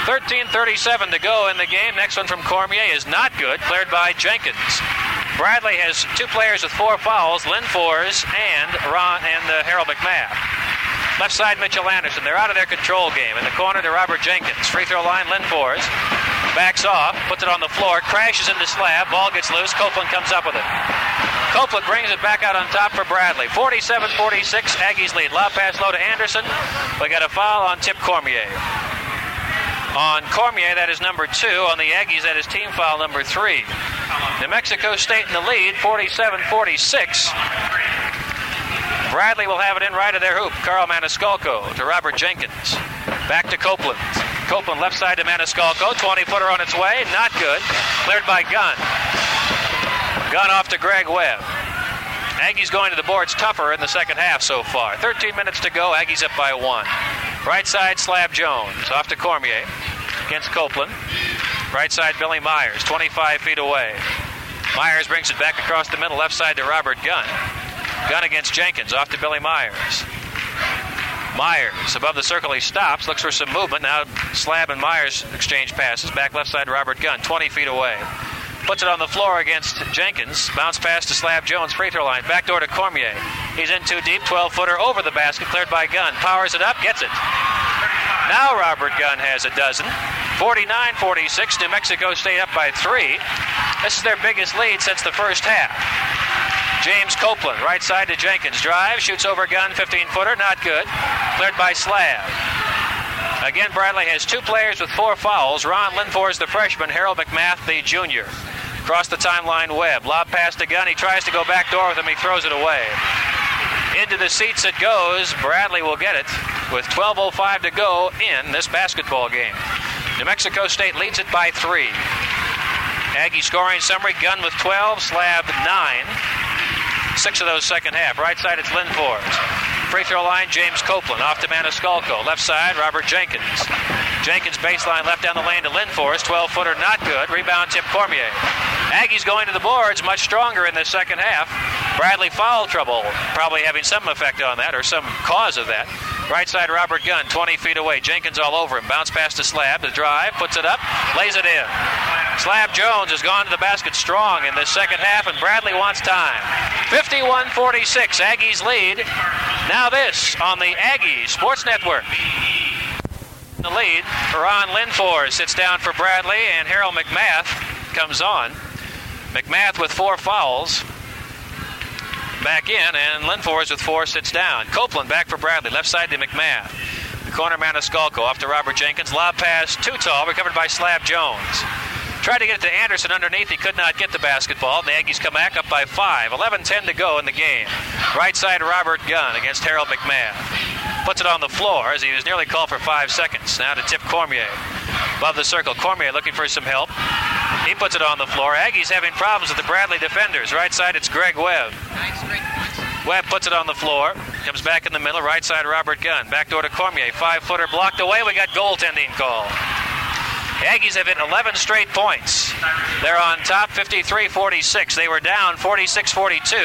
13.37 to go in the game. Next one from Cormier is not good, cleared by Jenkins. Bradley has two players with four fouls, Lynn Linfors and Ron and uh, Harold McMath. Left side, Mitchell Anderson. They're out of their control game. In the corner to Robert Jenkins. Free throw line, Lynn Linfors. Backs off, puts it on the floor, crashes into slab. Ball gets loose. Copeland comes up with it. Copeland brings it back out on top for Bradley. 47 46, Aggies lead. Lob pass low to Anderson. We got a foul on Tip Cormier. On Cormier, that is number two. On the Aggies, that is team foul number three. New Mexico State in the lead, 47 46. Bradley will have it in right of their hoop. Carl Maniscalco to Robert Jenkins. Back to Copeland. Copeland left side to Maniscalco. 20 footer on its way. Not good. Cleared by Gunn. Gunn off to Greg Webb. Aggies going to the boards tougher in the second half so far. 13 minutes to go. Aggies up by one. Right side, Slab Jones. Off to Cormier against Copeland. Right side, Billy Myers, 25 feet away. Myers brings it back across the middle, left side to Robert Gunn. Gunn against Jenkins, off to Billy Myers. Myers above the circle, he stops, looks for some movement. Now Slab and Myers exchange passes. Back left side, Robert Gunn, 20 feet away. Puts it on the floor against Jenkins. Bounce pass to Slab Jones, free throw line. Back door to Cormier. He's in too deep, 12 footer over the basket, cleared by Gunn. Powers it up, gets it. Now Robert Gunn has a dozen. 49 46, New Mexico State up by three. This is their biggest lead since the first half. James Copeland, right side to Jenkins. Drive, shoots over Gunn, 15 footer, not good. Cleared by Slab. Again, Bradley has two players with four fouls. Ron Linfors, the freshman, Harold McMath, the junior. Across the timeline, Webb. Lob pass to Gunn. He tries to go back door with him. He throws it away. Into the seats it goes. Bradley will get it with 12.05 to go in this basketball game. New Mexico State leads it by three. Aggie scoring summary, Gunn with 12, Slab 9. Six of those second half. Right side, it's Linfors. Free throw line, James Copeland. Off to Maniscalco. Left side, Robert Jenkins. Jenkins baseline left down the lane to Linfors. 12 footer, not good. Rebound tip Cormier. Aggies going to the boards much stronger in the second half. Bradley foul trouble probably having some effect on that or some cause of that. Right side, Robert Gunn, 20 feet away. Jenkins all over him. Bounce past the Slab. The drive, puts it up, lays it in. Slab Jones has gone to the basket strong in this second half, and Bradley wants time. 51 46, Aggies lead. Now, this on the Aggies Sports Network. the lead. Ron Linfors sits down for Bradley, and Harold McMath comes on. McMath with four fouls. Back in, and Linfors with four sits down. Copeland back for Bradley, left side to McMath. The corner Maniscalco off to Robert Jenkins. Lob pass, too tall, recovered by Slab Jones. Tried to get it to Anderson underneath. He could not get the basketball. The Aggies come back up by five. 11 10 to go in the game. Right side, Robert Gunn against Harold McMath. Puts it on the floor as he was nearly called for five seconds. Now to Tip Cormier. Above the circle, Cormier looking for some help. He puts it on the floor. Aggies having problems with the Bradley defenders. Right side, it's Greg Webb. Webb puts it on the floor. Comes back in the middle. Right side, Robert Gunn. Back door to Cormier. Five footer blocked away. We got goaltending call. Aggies have hit 11 straight points. They're on top 53 46. They were down 46 42.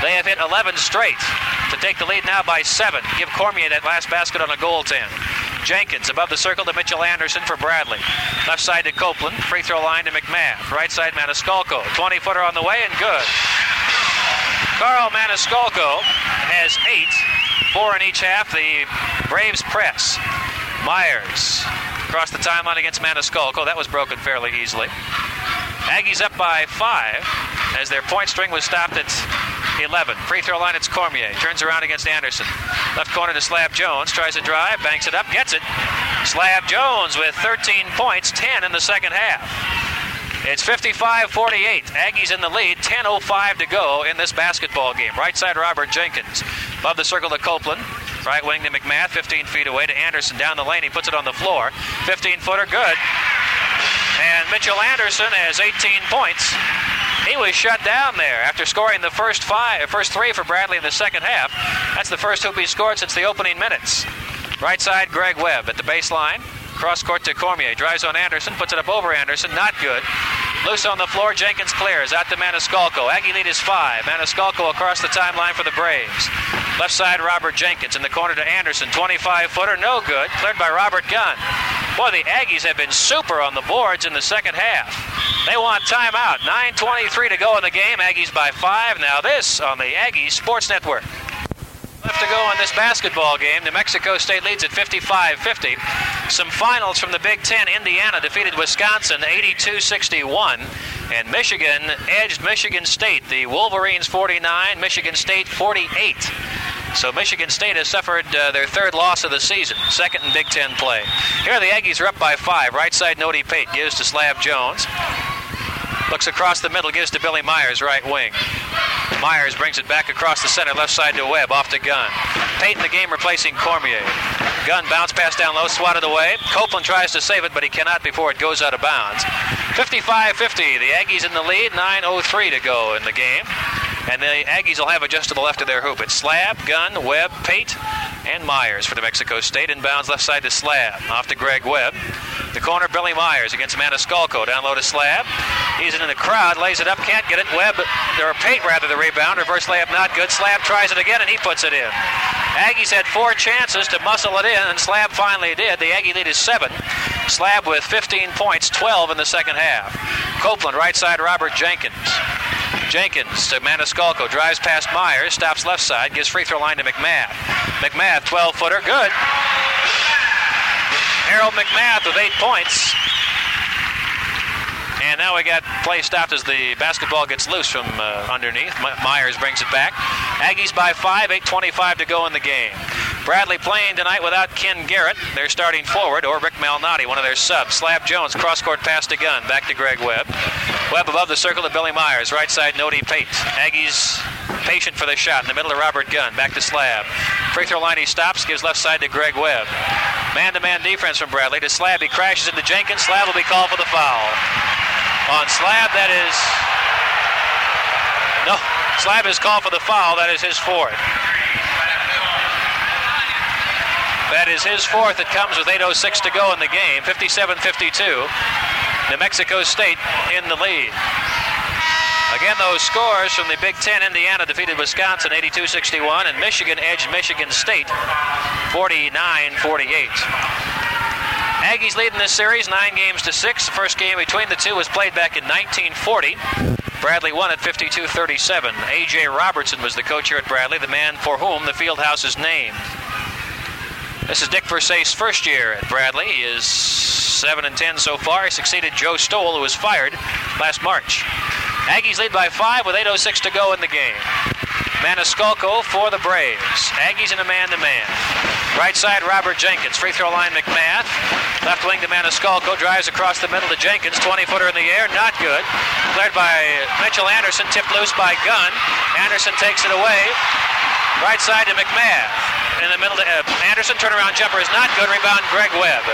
They have hit 11 straight to take the lead now by seven. Give Cormier that last basket on a goaltend. Jenkins above the circle to Mitchell Anderson for Bradley. Left side to Copeland. Free throw line to McMath. Right side Maniscalco. 20 footer on the way and good. Carl Maniscalco has eight, four in each half. The Braves press. Myers across the timeline against Maniscalco. That was broken fairly easily. Aggies up by five as their point string was stopped at 11. Free throw line, it's Cormier. Turns around against Anderson. Left corner to Slab Jones. Tries to drive, banks it up, gets it. Slab Jones with 13 points, 10 in the second half. It's 55 48. Aggies in the lead, 10.05 to go in this basketball game. Right side, Robert Jenkins. Above the circle to Copeland. Right wing to McMath, 15 feet away to Anderson. Down the lane, he puts it on the floor. 15 footer, good. And Mitchell Anderson has 18 points. He was shut down there after scoring the first five, first three for Bradley in the second half. That's the first hoop he scored since the opening minutes. Right side, Greg Webb at the baseline. Cross court to Cormier. Drives on Anderson. Puts it up over Anderson. Not good. Loose on the floor. Jenkins clears. Out to Maniscalco. Aggie lead is five. Maniscalco across the timeline for the Braves. Left side, Robert Jenkins. In the corner to Anderson. 25 footer. No good. Cleared by Robert Gunn. Boy, the Aggies have been super on the boards in the second half. They want timeout. 9.23 to go in the game. Aggies by five. Now, this on the Aggies Sports Network. Left to go in this basketball game. New Mexico State leads at 55 50. Some finals from the Big Ten. Indiana defeated Wisconsin 82 61. And Michigan edged Michigan State. The Wolverines 49, Michigan State 48. So Michigan State has suffered uh, their third loss of the season, second in Big Ten play. Here the Aggies are up by five. Right side, Nody Pate gives to Slab Jones. Looks across the middle, gives to Billy Myers, right wing. Myers brings it back across the center, left side to Webb, off to Gunn. Pate in the game replacing Cormier. Gunn bounce pass down low, swatted away. Copeland tries to save it, but he cannot before it goes out of bounds. 55-50, the Aggies in the lead, 9.03 to go in the game. And the Aggies will have it just to the left of their hoop. It's Slab, Gunn, Webb, Pate, and Myers for the Mexico State. Inbounds left side to Slab. Off to Greg Webb. The corner, Billy Myers against Maniscalco. Down low to Slab. He's in the crowd, lays it up, can't get it. Webb, or Pate rather, the rebound. Reverse layup not good. Slab tries it again, and he puts it in. Aggies had four chances to muscle it in, and Slab finally did. The Aggie lead is seven. Slab with 15 points, 12 in the second half. Copeland, right side, Robert Jenkins. Jenkins to Maniscalco, drives past Myers, stops left side, gives free throw line to McMath. McMath, 12 footer, good. Harold McMath with eight points. And now we got play stopped as the basketball gets loose from uh, underneath. Myers brings it back. Aggies by five, 8.25 to go in the game. Bradley playing tonight without Ken Garrett. They're starting forward, or Rick Malnati, one of their subs. Slab Jones, cross court pass to Gunn. Back to Greg Webb. Webb above the circle to Billy Myers. Right side, Nody Pate. Aggies patient for the shot. In the middle of Robert Gunn. Back to Slab. Free throw line he stops, gives left side to Greg Webb. Man to man defense from Bradley to Slab. He crashes into Jenkins. Slab will be called for the foul. On Slab, that is. No, Slab is called for the foul. That is his fourth. That is his fourth. It comes with 8.06 to go in the game. 57 52. New Mexico State in the lead. Again, those scores from the Big Ten Indiana defeated Wisconsin 82 61, and Michigan edged Michigan State 49 48. Aggies leading this series nine games to six. The first game between the two was played back in 1940. Bradley won at 52 37. A.J. Robertson was the coach here at Bradley, the man for whom the field house is named. This is Dick Versace' first year at Bradley. He is 7 and 10 so far. He succeeded Joe Stowell, who was fired last March. Aggies lead by five with 8.06 to go in the game. Maniscalco for the Braves. Aggies in a man to man. Right side, Robert Jenkins. Free throw line, McMath. Left wing to Maniscalco. Drives across the middle to Jenkins. 20 footer in the air. Not good. Cleared by Mitchell Anderson. Tipped loose by Gunn. Anderson takes it away. Right side to McMath. In the middle to uh, Anderson. Turnaround jumper is not good. Rebound, Greg Webb.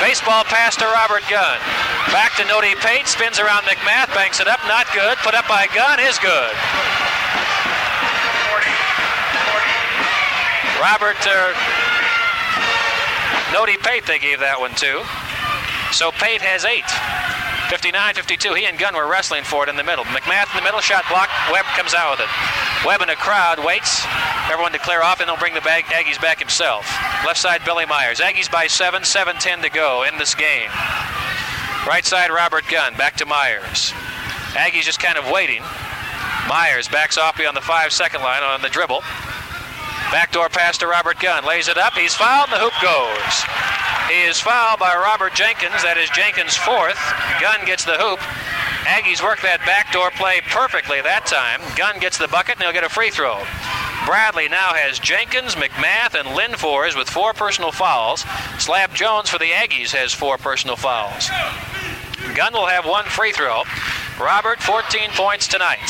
Baseball pass to Robert Gunn. Back to Nody Pate. Spins around McMath. Banks it up. Not good. Put up by Gunn is good. Robert uh, Pate, they gave that one to. So Pate has eight. 59 52. He and Gunn were wrestling for it in the middle. McMath in the middle, shot blocked. Webb comes out with it. Webb in a crowd waits. Everyone to clear off, and they'll bring the bag, Aggies back himself. Left side, Billy Myers. Aggies by seven, 7 10 to go in this game. Right side, Robert Gunn. Back to Myers. Aggies just kind of waiting. Myers backs off beyond the five second line on the dribble. Backdoor pass to Robert Gunn. Lays it up. He's fouled, and the hoop goes. He is fouled by Robert Jenkins. That is Jenkins' fourth. Gunn gets the hoop. Aggies work that backdoor play perfectly that time. Gunn gets the bucket, and he'll get a free throw. Bradley now has Jenkins, McMath, and Linfors with four personal fouls. Slab Jones for the Aggies has four personal fouls. Gunn will have one free throw. Robert, 14 points tonight.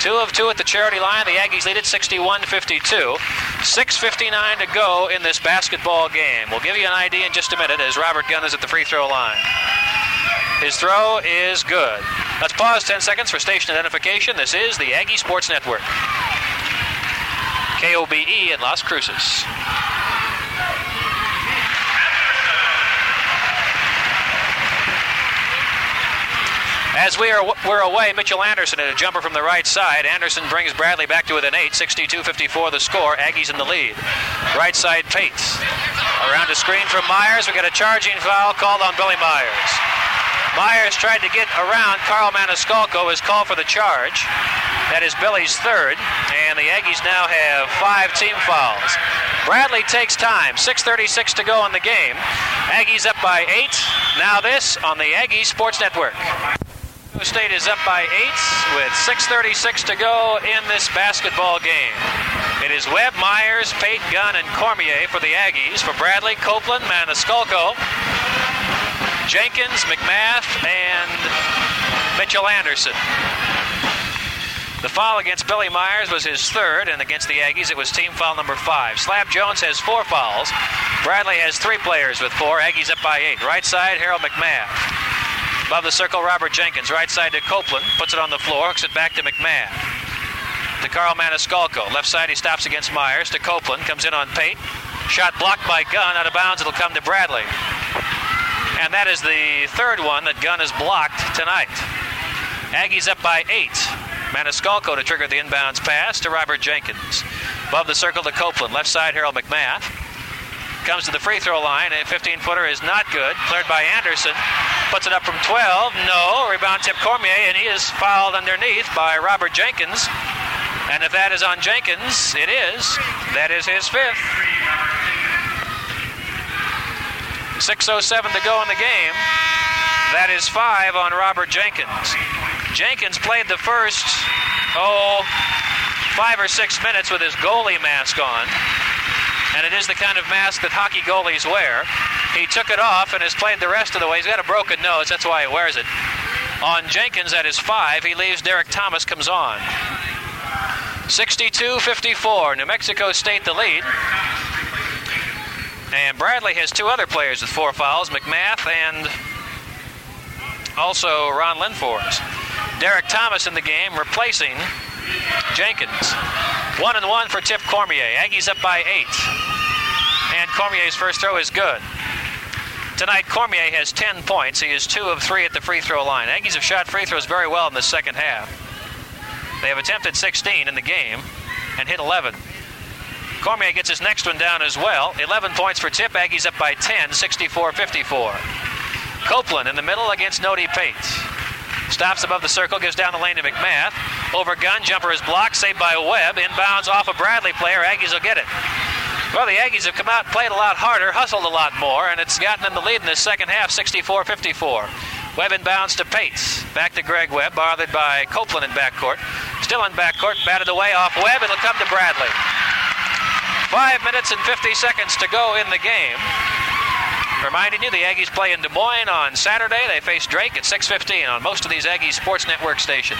Two of two at the charity line. The Aggies lead it 61 52. 6.59 to go in this basketball game. We'll give you an idea in just a minute as Robert Gunn is at the free throw line. His throw is good. Let's pause 10 seconds for station identification. This is the Aggie Sports Network. KOBE in Las Cruces. As we are we're away, Mitchell Anderson at a jumper from the right side. Anderson brings Bradley back to within eight, 62-54 the score. Aggies in the lead. Right side, Pate. Around a screen from Myers. We got a charging foul called on Billy Myers. Myers tried to get around Carl Maniscalco. His call for the charge. That is Billy's third, and the Aggies now have five team fouls. Bradley takes time. 6:36 to go in the game. Aggies up by eight. Now this on the Aggie Sports Network. State is up by eight with 6.36 to go in this basketball game. It is Webb, Myers, Pate, Gunn, and Cormier for the Aggies. For Bradley, Copeland, Maniscalco, Jenkins, McMath, and Mitchell Anderson. The foul against Billy Myers was his third, and against the Aggies it was team foul number five. Slab Jones has four fouls. Bradley has three players with four. Aggies up by eight. Right side, Harold McMath. Above the circle, Robert Jenkins. Right side to Copeland. Puts it on the floor. Hooks it back to McMath. To Carl Maniscalco. Left side, he stops against Myers. To Copeland. Comes in on Pate. Shot blocked by Gunn. Out of bounds. It'll come to Bradley. And that is the third one that Gunn has blocked tonight. Aggies up by eight. Maniscalco to trigger the inbounds pass to Robert Jenkins. Above the circle to Copeland. Left side, Harold McMath. Comes to the free throw line. A 15 footer is not good. Cleared by Anderson. Puts it up from 12. No. Rebound Tip Cormier, and he is fouled underneath by Robert Jenkins. And if that is on Jenkins, it is. That is his fifth. 6.07 to go in the game. That is five on Robert Jenkins. Jenkins played the first, oh, five or six minutes with his goalie mask on and it is the kind of mask that hockey goalies wear. He took it off and has played the rest of the way. He's got a broken nose, that's why he wears it. On Jenkins at his five, he leaves. Derek Thomas comes on. 62 54. New Mexico State the lead. And Bradley has two other players with four fouls McMath and also Ron Linfors. Derek Thomas in the game replacing Jenkins. One and one for Tip Cormier. Aggies up by eight. And Cormier's first throw is good. Tonight, Cormier has 10 points. He is two of three at the free throw line. Aggies have shot free throws very well in the second half. They have attempted 16 in the game and hit 11. Cormier gets his next one down as well. 11 points for Tip. Aggies up by 10, 64 54. Copeland in the middle against Nody Pate. Stops above the circle, gives down the lane to McMath. Over Gunn, jumper is blocked, saved by Webb. Inbounds off a Bradley player. Aggies will get it. Well, the Aggies have come out played a lot harder, hustled a lot more, and it's gotten them the lead in the second half, 64 54. Webb inbounds to Pates. Back to Greg Webb, bothered by Copeland in backcourt. Still in backcourt, batted away off Webb. It'll come to Bradley. Five minutes and 50 seconds to go in the game. Reminding you, the Aggies play in Des Moines on Saturday. They face Drake at 6:15 on most of these Aggies Sports Network stations.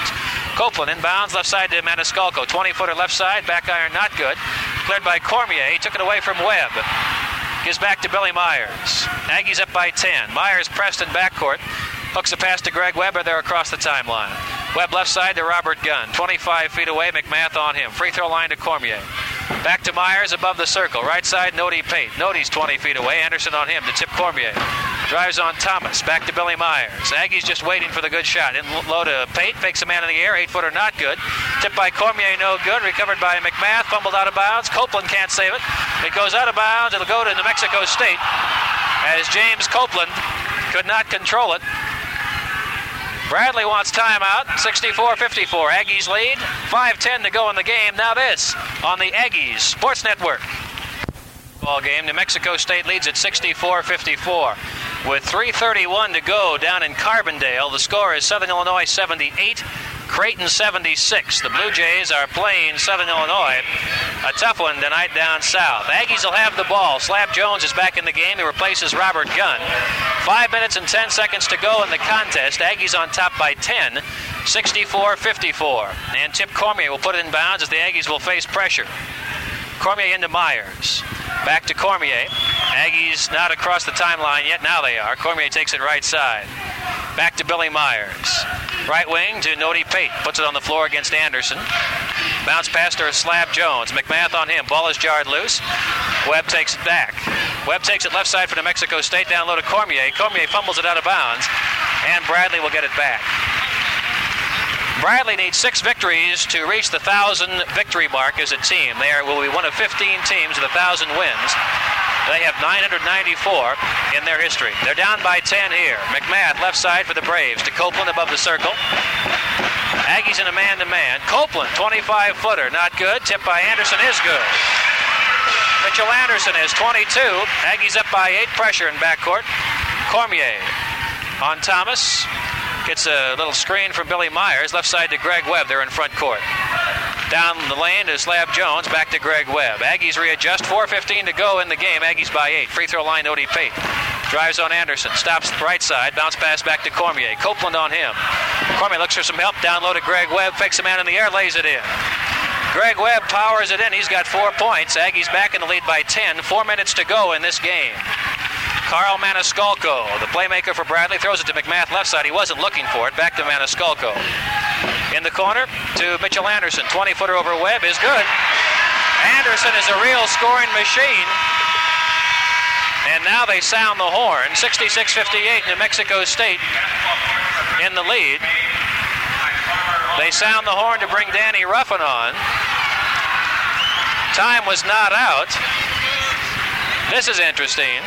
Copeland inbounds left side to Maniscalco, 20-footer left side, back iron not good. Cleared by Cormier. He took it away from Webb. Gives back to Billy Myers. Aggies up by 10. Myers pressed in backcourt. Hooks a pass to Greg Webber there across the timeline. Webb left side to Robert Gunn. 25 feet away, McMath on him. Free throw line to Cormier. Back to Myers above the circle. Right side, Nody Pate. Nody's 20 feet away. Anderson on him to Tip Cormier. Drives on Thomas. Back to Billy Myers. Aggie's just waiting for the good shot. In low to Pate. Fakes a man in the air. Eight footer not good. Tipped by Cormier, no good. Recovered by McMath. Fumbled out of bounds. Copeland can't save it. It goes out of bounds. It'll go to New Mexico State as James Copeland could not control it. Bradley wants timeout. 64-54. Aggies lead. 5-10 to go in the game. Now this on the Aggies Sports Network. Ball game. New Mexico State leads at 64-54. With 3:31 to go down in Carbondale, the score is Southern Illinois 78, Creighton 76. The Blue Jays are playing Southern Illinois. A tough one tonight down south. Aggies will have the ball. Slab Jones is back in the game. He replaces Robert Gunn. Five minutes and 10 seconds to go in the contest. Aggies on top by 10, 64 54. And Tip Cormier will put it in bounds as the Aggies will face pressure. Cormier into Myers. Back to Cormier. Aggies not across the timeline yet. Now they are. Cormier takes it right side. Back to Billy Myers. Right wing to Nody Pate. Puts it on the floor against Anderson. Bounce pass to Slab Jones. McMath on him. Ball is jarred loose. Webb takes it back. Webb takes it left side for New Mexico State. Down low to Cormier. Cormier fumbles it out of bounds. And Bradley will get it back. Bradley needs six victories to reach the 1,000 victory mark as a team. They are, will be one of 15 teams with 1,000 wins. They have 994 in their history. They're down by 10 here. McMath left side for the Braves to Copeland above the circle. Aggies in a man-to-man. Copeland, 25-footer, not good. Tipped by Anderson is good. Mitchell Anderson is 22. Aggies up by eight. Pressure in backcourt. Cormier on Thomas. Gets a little screen from Billy Myers. Left side to Greg Webb. They're in front court. Down the lane to Slab Jones. Back to Greg Webb. Aggies readjust. 4.15 to go in the game. Aggies by eight. Free throw line, Nody Pate. Drives on Anderson. Stops right side. Bounce pass back to Cormier. Copeland on him. Cormier looks for some help. Down low to Greg Webb. Fakes a man in the air. Lays it in. Greg Webb powers it in. He's got four points. Aggies back in the lead by 10. Four minutes to go in this game. Carl Maniscalco, the playmaker for Bradley, throws it to McMath left side. He wasn't looking for it. Back to Maniscalco. In the corner to Mitchell Anderson. 20 footer over Webb is good. Anderson is a real scoring machine. And now they sound the horn. 66 58, New Mexico State in the lead. They sound the horn to bring Danny Ruffin on. Time was not out. This is interesting.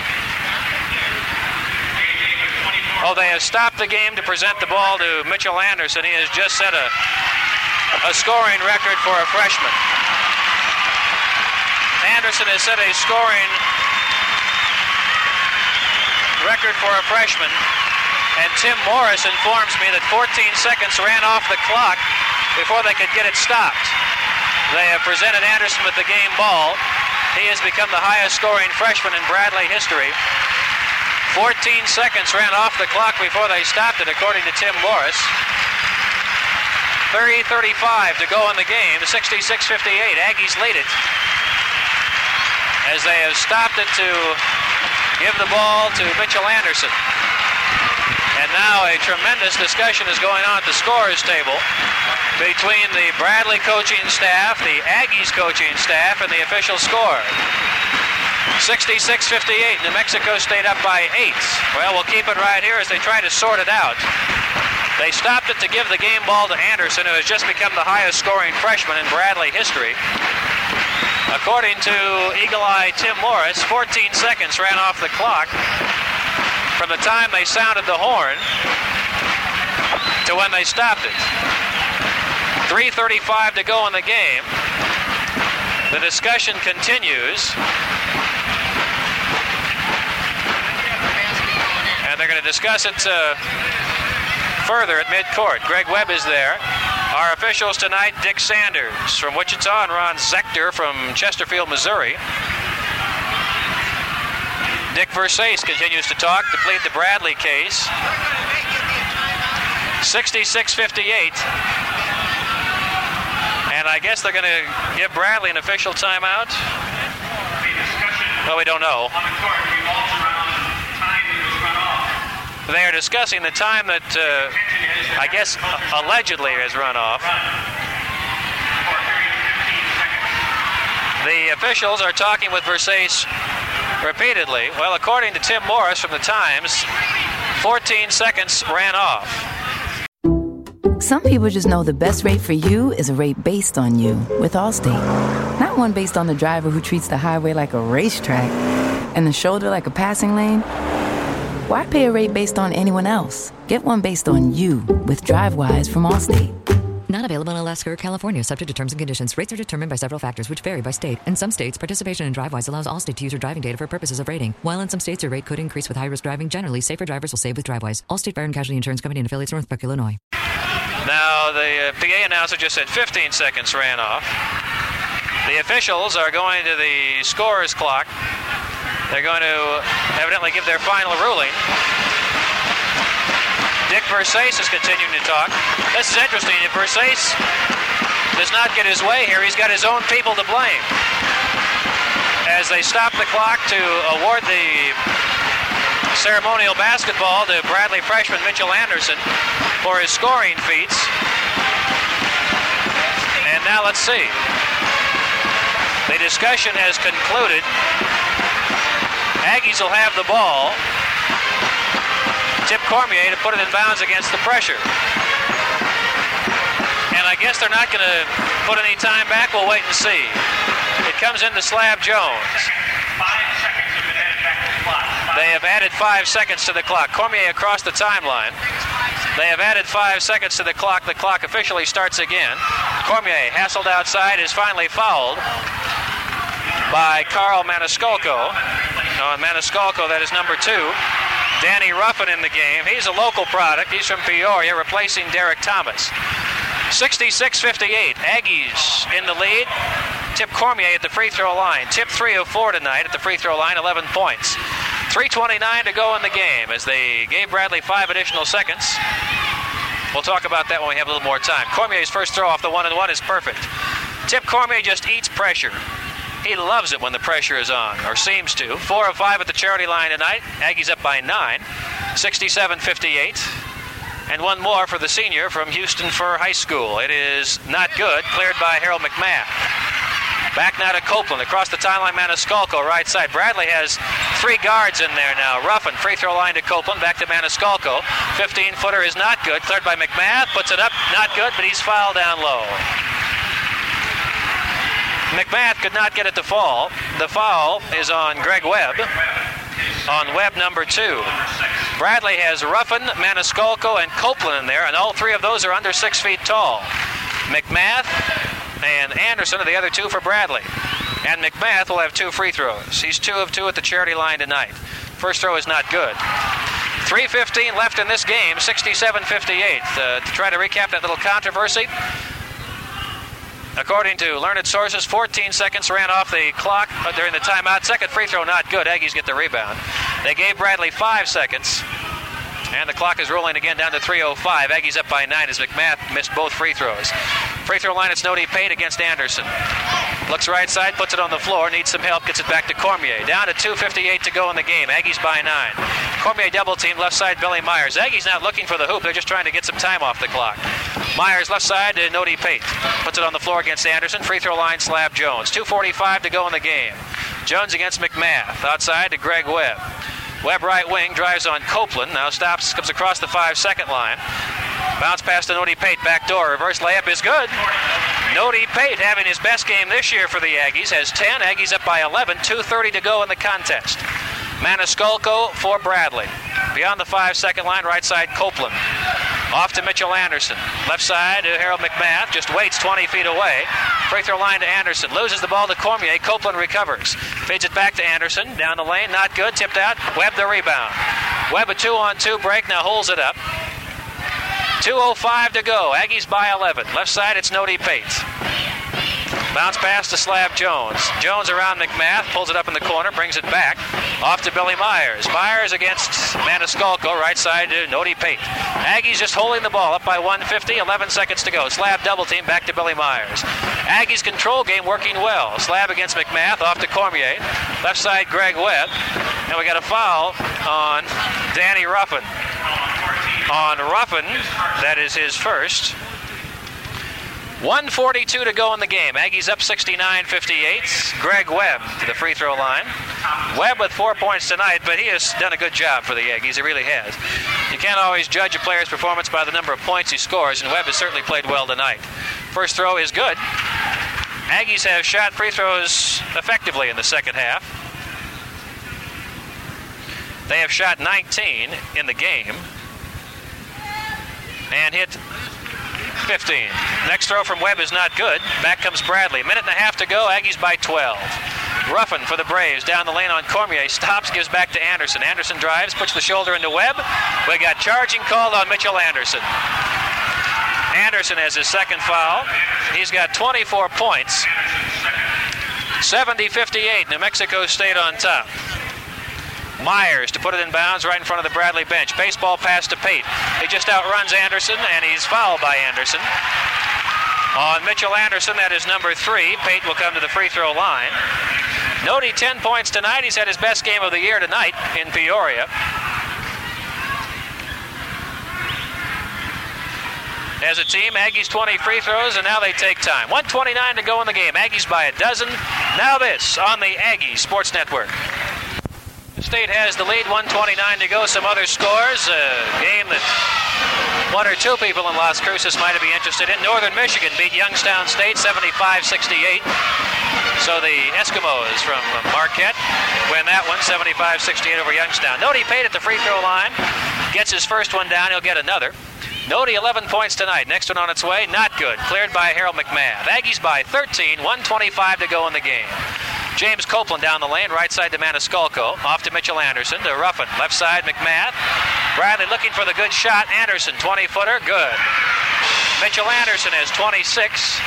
Oh, they have stopped the game to present the ball to Mitchell Anderson. He has just set a, a scoring record for a freshman. Anderson has set a scoring record for a freshman. And Tim Morris informs me that 14 seconds ran off the clock before they could get it stopped. They have presented Anderson with the game ball. He has become the highest scoring freshman in Bradley history. 14 seconds ran off the clock before they stopped it, according to Tim Morris. 30-35 to go in the game. 66-58. Aggies lead it. As they have stopped it to give the ball to Mitchell Anderson. And now a tremendous discussion is going on at the scorers table between the Bradley coaching staff, the Aggies coaching staff, and the official score. 66-58, New Mexico State up by eight. Well, we'll keep it right here as they try to sort it out. They stopped it to give the game ball to Anderson, who has just become the highest scoring freshman in Bradley history. According to Eagle Eye Tim Morris, 14 seconds ran off the clock from the time they sounded the horn to when they stopped it. 3.35 to go in the game. The discussion continues. And they're going to discuss it uh, further at midcourt. Greg Webb is there. Our officials tonight Dick Sanders from Wichita and Ron Zechter from Chesterfield, Missouri. Dick Versace continues to talk to plead the Bradley case. 66 58. And I guess they're going to give Bradley an official timeout. Well, we don't know. They are discussing the time that uh, I guess allegedly has run off. The officials are talking with Versace repeatedly. Well, according to Tim Morris from the Times, 14 seconds ran off. Some people just know the best rate for you is a rate based on you with Allstate. Not one based on the driver who treats the highway like a racetrack and the shoulder like a passing lane. Why pay a rate based on anyone else? Get one based on you with DriveWise from Allstate. Not available in Alaska or California, subject to terms and conditions. Rates are determined by several factors, which vary by state. In some states, participation in DriveWise allows Allstate to use your driving data for purposes of rating. While in some states, your rate could increase with high-risk driving. Generally, safer drivers will save with DriveWise. Allstate Fire and Casualty Insurance Company and affiliates, Northbrook, Illinois. Now, the uh, PA announcer just said 15 seconds ran off. The officials are going to the scorer's clock. They're going to evidently give their final ruling. Dick Versace is continuing to talk. This is interesting. If Versace does not get his way here, he's got his own people to blame. As they stop the clock to award the ceremonial basketball to Bradley freshman Mitchell Anderson for his scoring feats. And now let's see. The discussion has concluded. Aggies will have the ball. Tip Cormier to put it in bounds against the pressure. And I guess they're not going to put any time back. We'll wait and see. It comes into Slab Jones. They have added five seconds to the clock. Cormier across the timeline. They have added five seconds to the clock. The clock officially starts again. Cormier, hassled outside, is finally fouled by Carl Maniscalco. On Maniscalco, that is number two. Danny Ruffin in the game. He's a local product. He's from Peoria, replacing Derek Thomas. 66-58. Aggies in the lead. Tip Cormier at the free throw line. Tip 3 of 4 tonight at the free throw line, 11 points. 3.29 to go in the game as they gave Bradley five additional seconds. We'll talk about that when we have a little more time. Cormier's first throw off the one and one is perfect. Tip Cormier just eats pressure. He loves it when the pressure is on, or seems to. Four of five at the charity line tonight. Aggies up by nine, 67 58. And one more for the senior from Houston Furr High School. It is not good, cleared by Harold McMath. Back now to Copeland across the timeline. Maniscalco right side. Bradley has three guards in there now. Ruffin free throw line to Copeland. Back to Maniscalco. 15 footer is not good. Cleared by McMath. Puts it up. Not good, but he's fouled down low. McMath could not get it to fall. The foul is on Greg Webb, on Webb number two. Bradley has Ruffin, Maniscalco, and Copeland in there, and all three of those are under six feet tall. McMath and Anderson are the other two for Bradley. And McMath will have two free throws. He's two of two at the charity line tonight. First throw is not good. 3.15 left in this game, 67 58. Uh, to try to recap that little controversy, According to learned sources, 14 seconds ran off the clock during the timeout. Second free throw, not good. Aggies get the rebound. They gave Bradley five seconds. And the clock is rolling again down to 3.05. Aggies up by nine as McMath missed both free throws. Free throw line, it's Nody Pate against Anderson. Looks right side, puts it on the floor, needs some help, gets it back to Cormier. Down to 2.58 to go in the game. Aggies by nine. Cormier double team, left side, Billy Myers. Aggies not looking for the hoop, they're just trying to get some time off the clock. Myers left side to Nody Pate. Puts it on the floor against Anderson. Free throw line, Slab Jones. 2.45 to go in the game. Jones against McMath. Outside to Greg Webb. Webb right wing drives on Copeland. Now stops, comes across the five second line. Bounce pass to Nody Pate. Back door. Reverse layup is good. Nody Pate having his best game this year for the Aggies. Has 10. Aggies up by 11. 2.30 to go in the contest. Maniscalco for Bradley. Beyond the five second line, right side Copeland. Off to Mitchell Anderson. Left side to Harold McMath. Just waits 20 feet away. Free throw line to Anderson. Loses the ball to Cormier. Copeland recovers. Feeds it back to Anderson. Down the lane. Not good. Tipped out. Webb the rebound. Webb a two on two break. Now holds it up. 2.05 to go. Aggies by 11. Left side, it's Nody Pate. Bounce pass to Slab Jones. Jones around McMath, pulls it up in the corner, brings it back. Off to Billy Myers. Myers against Maniscalco, right side to Nody Pate. Aggies just holding the ball up by 150, 11 seconds to go. Slab double team back to Billy Myers. Aggies control game working well. Slab against McMath, off to Cormier. Left side, Greg Webb. And we got a foul on Danny Ruffin. On Ruffin, that is his first. 142 to go in the game. Aggies up 69-58. Greg Webb to the free throw line. Webb with four points tonight, but he has done a good job for the Aggies. He really has. You can't always judge a player's performance by the number of points he scores, and Webb has certainly played well tonight. First throw is good. Aggies have shot free throws effectively in the second half. They have shot 19 in the game and hit 15. Next throw from Webb is not good. Back comes Bradley. Minute and a half to go. Aggies by 12. Ruffin for the Braves down the lane on Cormier. Stops, gives back to Anderson. Anderson drives, puts the shoulder into Webb. We got charging called on Mitchell Anderson. Anderson has his second foul. He's got 24 points. 70 58, New Mexico State on top. Myers to put it in bounds right in front of the Bradley bench. Baseball pass to Pate. He just outruns Anderson, and he's fouled by Anderson. On Mitchell Anderson, that is number three. Pate will come to the free throw line. Nody 10 points tonight. He's had his best game of the year tonight in Peoria. As a team, Aggies 20 free throws, and now they take time. 129 to go in the game. Aggies by a dozen. Now this on the Aggie Sports Network. State has the lead, 129 to go. Some other scores. A game that one or two people in Las Cruces might be interested in. Northern Michigan beat Youngstown State 75 68. So the Eskimos from Marquette win that one 75 68 over Youngstown. Nody Pate at the free throw line. Gets his first one down. He'll get another. Nody 11 points tonight. Next one on its way. Not good. Cleared by Harold McMath. Aggies by 13. 125 to go in the game. James Copeland down the lane, right side to Maniscalco. Off to Mitchell Anderson to Ruffin. Left side, McMath. Bradley looking for the good shot. Anderson, 20 footer. Good. Mitchell Anderson has 26.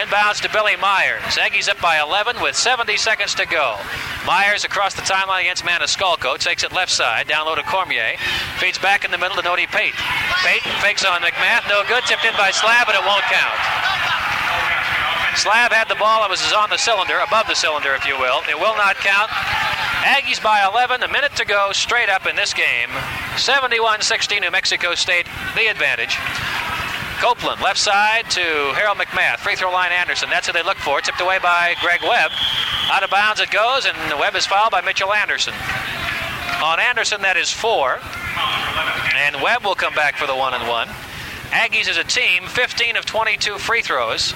Inbounds to Billy Myers. Aggies up by 11 with 70 seconds to go. Myers across the timeline against Maniscalco. Takes it left side. Down low to Cormier. Feeds back in the middle to Nody Pate. Pate fakes on McMath. No good. Tipped in by Slab, but it won't count. Slab had the ball. It was on the cylinder, above the cylinder, if you will. It will not count. Aggies by 11, a minute to go, straight up in this game. 71 60, New Mexico State, the advantage. Copeland, left side to Harold McMath. Free throw line Anderson. That's who they look for. Tipped away by Greg Webb. Out of bounds it goes, and Webb is fouled by Mitchell Anderson. On Anderson, that is four. And Webb will come back for the one and one. Aggies as a team, 15 of 22 free throws.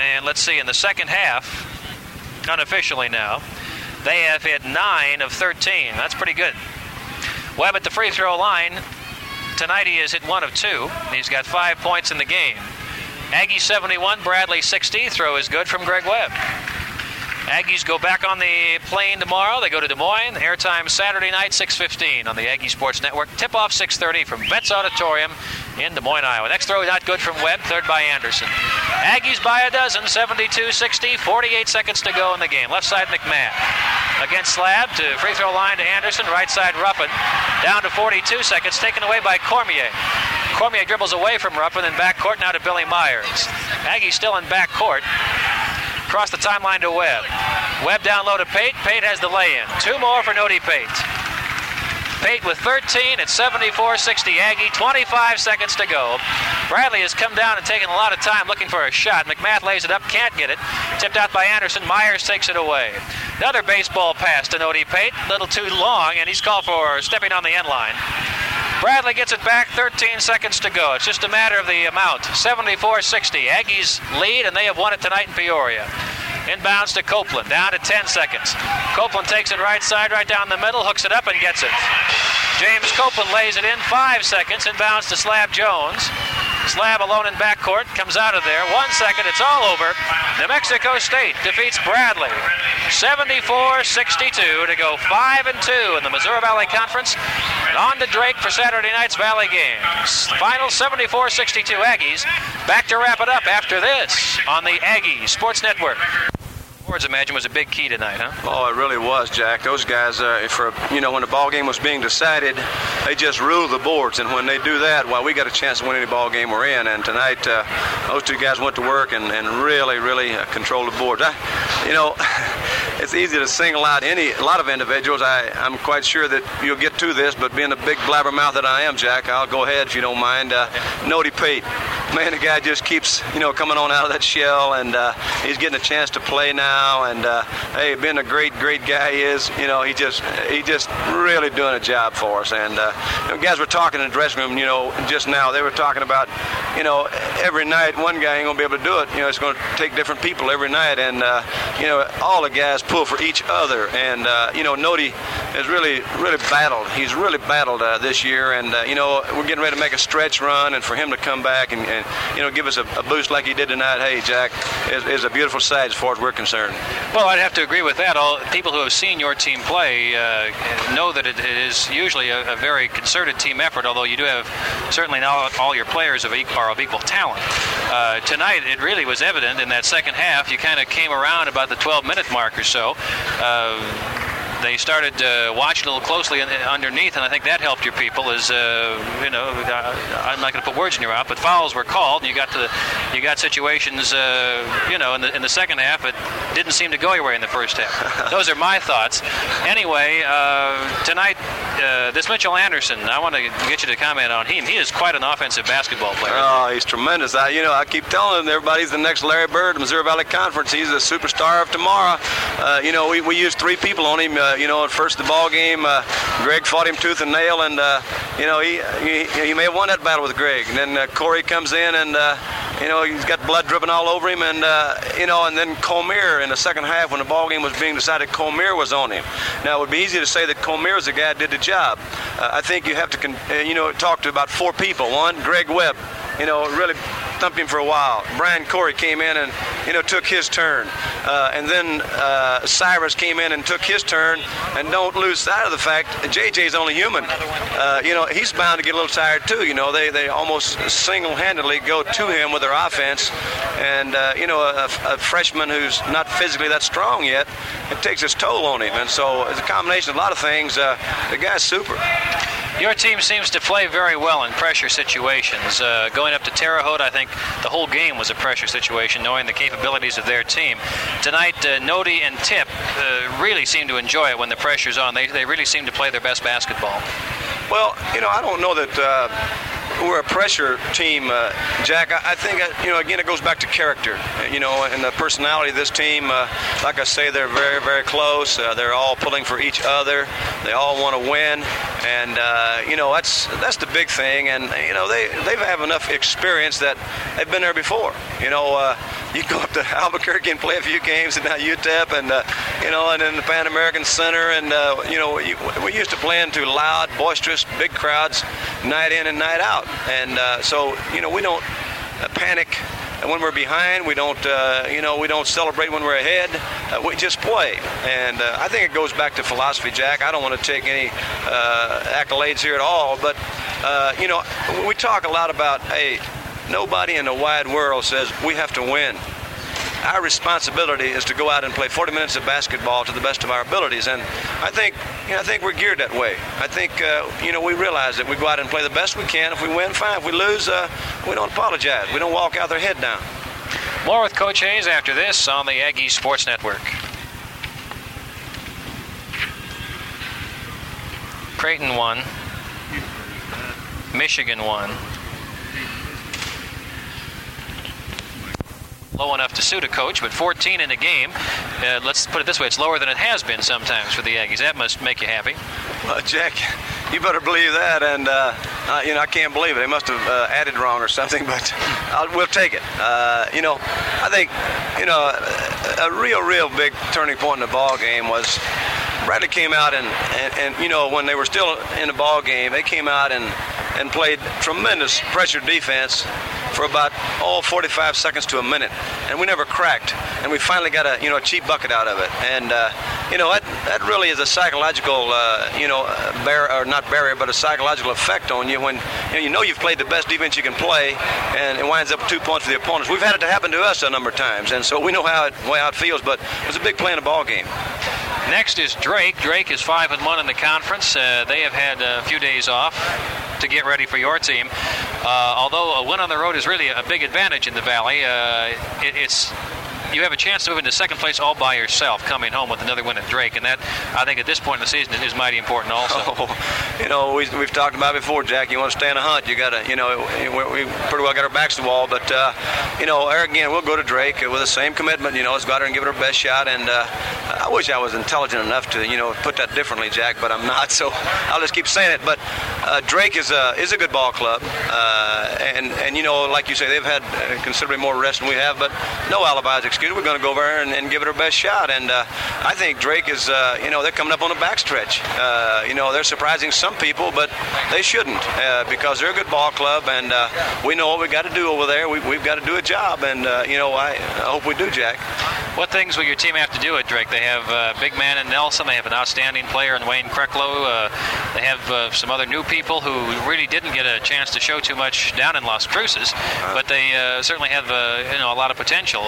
And let's see, in the second half, unofficially now, they have hit 9 of 13. That's pretty good. Webb at the free throw line. Tonight he has hit 1 of 2. He's got 5 points in the game. Aggie 71, Bradley 60. Throw is good from Greg Webb. Aggies go back on the plane tomorrow. They go to Des Moines. Airtime Saturday night, 6:15 on the Aggie Sports Network. Tip-off 6:30 from Vets Auditorium in Des Moines, Iowa. Next throw not good from Webb. Third by Anderson. Aggies by a dozen, 72-60. 48 seconds to go in the game. Left side McMath against Slab to free throw line to Anderson. Right side Ruffin. Down to 42 seconds. Taken away by Cormier. Cormier dribbles away from Ruffin and back court now to Billy Myers. Aggie still in backcourt. Across the timeline to Webb. Webb down low to Pate. Pate has the lay-in. Two more for Nody Pate. Pate with 13 at 74-60 Aggie. 25 seconds to go. Bradley has come down and taken a lot of time looking for a shot. McMath lays it up, can't get it. Tipped out by Anderson. Myers takes it away. Another baseball pass to Nody Pate. Little too long, and he's called for stepping on the end line. Bradley gets it back, 13 seconds to go. It's just a matter of the amount. 74 60. Aggies lead, and they have won it tonight in Peoria. Inbounds to Copeland, down to 10 seconds. Copeland takes it right side, right down the middle, hooks it up, and gets it. James Copeland lays it in, five seconds. Inbounds to Slab Jones. Slab alone in backcourt, comes out of there. One second, it's all over. New Mexico State defeats Bradley 74-62 to go 5 and 2 in the Missouri Valley Conference. And on to Drake for Saturday night's Valley games. Final 74-62 Aggies. Back to wrap it up after this on the Aggie Sports Network. Boards, imagine, was a big key tonight, huh? Oh, it really was, Jack. Those guys, uh, for you know, when the ball game was being decided, they just ruled the boards, and when they do that, well, we got a chance to win any ball game we're in. And tonight, uh, those two guys went to work and, and really, really uh, controlled the boards. I, you know, it's easy to single out any a lot of individuals. I, I'm quite sure that you'll get to this, but being the big blabbermouth that I am, Jack, I'll go ahead if you don't mind. Uh, Nody Pate, man, the guy just keeps you know coming on out of that shell, and uh, he's getting a chance to play now. And uh, hey, being a great, great guy he is, you know, he just he just really doing a job for us. And uh, you know, guys were talking in the dressing room, you know, just now. They were talking about, you know, every night one guy ain't gonna be able to do it. You know, it's gonna take different people every night, and uh, you know, all the guys pull for each other. And uh, you know, Nody has really, really battled. He's really battled uh, this year, and uh, you know, we're getting ready to make a stretch run, and for him to come back and, and you know, give us a, a, boost like he did tonight, hey, Jack, is, is a beautiful sight as far as we're concerned. Well, I'd have to agree with that. All people who have seen your team play uh, know that it, is usually a, a, very concerted team effort. Although you do have certainly not all your players of are of equal talent. Uh, tonight, it really was evident in that second half. You kind of came around about the 12-minute mark or so. Uh, they started uh, watching a little closely underneath, and I think that helped your people. Is uh, you know, I'm not going to put words in your mouth, but fouls were called, and you got to the, you got situations, uh, you know, in the in the second half, it didn't seem to go your way in the first half. Those are my thoughts. Anyway, uh, tonight, uh, this Mitchell Anderson, I want to get you to comment on him. He is quite an offensive basketball player. Oh, he's tremendous. I, you know, I keep telling everybody he's the next Larry Bird, Missouri Valley Conference. He's the superstar of tomorrow. Uh, you know, we, we used three people on him uh, you know, at first the ball game, uh, Greg fought him tooth and nail, and uh, you know he, he, he may have won that battle with Greg. And then uh, Corey comes in, and uh, you know he's got blood dripping all over him, and you know, and then Comer in the second half when the ball game was being decided, Comer was on him. Now it would be easy to say that Comer is the guy that did the job. I think you have to, con- you know, talk to about four people. One, Greg Webb, you know, really thumped him for a while. Brian Corey came in and you know took his turn, uh, and then uh, Cyrus came in and took his turn. And don't lose sight of the fact JJ's only human. Uh, you know he's bound to get a little tired too. You know they they almost single-handedly go to him with their offense, and uh, you know a, a, freshman who's not physically that strong yet, it takes its toll on him. And so it's a combination of a lot of things. Uh, the guy's super. Your team seems to play very well in pressure situations. Uh, going up to Terre Haute, I think the whole game was a pressure situation, knowing the capabilities of their team. Tonight, uh, Nody and Tip uh, really seem to enjoy it when the pressure's on. They, they really seem to play their best basketball. Well, you know, I don't know that uh, we're a pressure team, uh, Jack. I, I think, uh, you know, again, it goes back to character, you know, and the personality of this team. Uh, like I say, they're very, very close. Uh, they're all pulling for each other. They all want to win, and uh, you know, that's that's the big thing. And you know, they they have enough experience that they've been there before. You know, uh, you go up to Albuquerque and play a few games, and now UTEP, and you know, and then the Pan American Center, and you know, we, we used to play into loud, boisterous, big crowds, night in and night out. And uh, so, you know, we don't uh, panic when we're behind. We don't, uh, you know, we don't celebrate when we're ahead. Uh, we just play. And uh, I think it goes back to philosophy, Jack. I don't want to take any uh, accolades here at all, but you know, we talk a lot about, hey, nobody in the wide world says we have to win our responsibility is to go out and play 40 minutes of basketball to the best of our abilities. And I think, you know, I think we're geared that way. I think, uh, you know, we realize that we go out and play the best we can. If we win, fine. If we lose, uh, we don't apologize. We don't walk out their head down. More with Coach Hayes after this on the Aggie Sports Network. Creighton won. Michigan won. Low enough to suit a coach, but 14 in a game. Uh, let's put it this way: it's lower than it has been sometimes for the Aggies. That must make you happy. Well, Jack, you better believe that, and uh, uh, you know I can't believe it. They must have uh, added wrong or something, but I'll, we'll take it. Uh, you know, I think you know a real, real big turning point in the ball game was Bradley came out and, and, and, you know when they were still in the ball game, they came out and and played tremendous pressure defense for about oh 45 seconds to a minute, and we never cracked, and we finally got a you know a cheap bucket out of it, and uh, you know that that really is a psychological uh, you know barrier or not barrier, but a psychological effect on you when you know, you know you've played the best defense you can play, and it winds up two points for the opponents. We've had it to happen to us a number of times, and so we know how it how it feels, but it was a big play in a ball game. Next is Drake. Drake is five and one in the conference. Uh, they have had a few days off to get ready for your team. Uh, although a win on the road is really a big advantage in the Valley, uh, it, it's you have a chance to move into second place all by yourself, coming home with another win at Drake, and that I think at this point in the season is mighty important also. Oh, you know, we, have talked about before, Jack. You want to stay in a hunt, you got to, you know, we, we, pretty well got our backs to the wall, but uh, you know, Eric again, we'll go to Drake with the same commitment. You know, let's go out there and give it our best shot. And uh, I wish I was intelligent enough to, you know, put that differently, Jack, but I'm not. So I'll just keep saying it. But uh, Drake is a is a good ball club, uh, and and you know, like you say, they've had considerably more rest than we have, but no alibis excused. We're going to go over there and, and, give it our best shot. And uh, I think Drake is, uh, you know, they're coming up on the backstretch. Uh, you know, they're surprising some people, but they shouldn't uh, because they're a good ball club, and uh, we know what we got to do over there. We, have got to do a job, and uh, you know, I, I, hope we do, Jack. What things will your team have to do at Drake? They have big man in Nelson. They have an outstanding player in Wayne Kreklow. they have some other new people who really didn't get a chance to show too much down in Las Cruces, but they certainly have you know a lot of potential.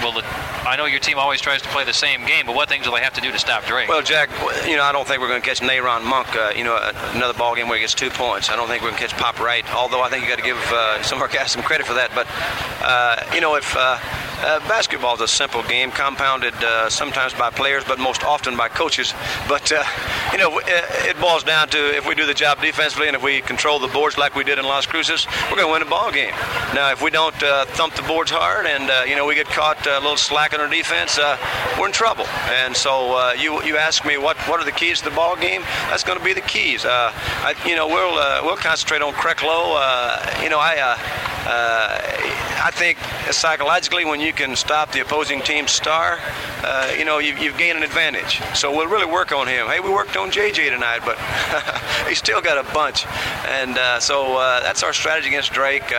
Will the I know your team always tries to play the same game, but what things will they have to do to stop Drake? Well, Jack, you know, I don't think we're going to catch Nayron Monk, uh, you know, another ball game where he gets two points. I don't think we're going to catch Pop Wright, although I think you got to give uh, some of our guys some credit for that. But, uh, you know, if uh, uh, basketball is a simple game, compounded uh, sometimes by players, but most often by coaches. But, you know, it boils down to if we do the job defensively and if we control the boards like we did in Las Cruces, we're going to win a ball game. Now, if we don't thump the boards hard and, you know, we get caught a little slack in our defense, uh, we're in trouble. And so uh, you you ask me what what are the keys to the ball game? That's going to be the keys. Uh, I, you know, we'll uh, we'll concentrate on. Uh, you know, I I think psychologically when you can stop the opposing team's star, uh, you know, you, you've gained an advantage. So we'll really work on him. Hey, we worked on JJ tonight, but he's still got a bunch. And uh, so uh, that's our strategy against Drake.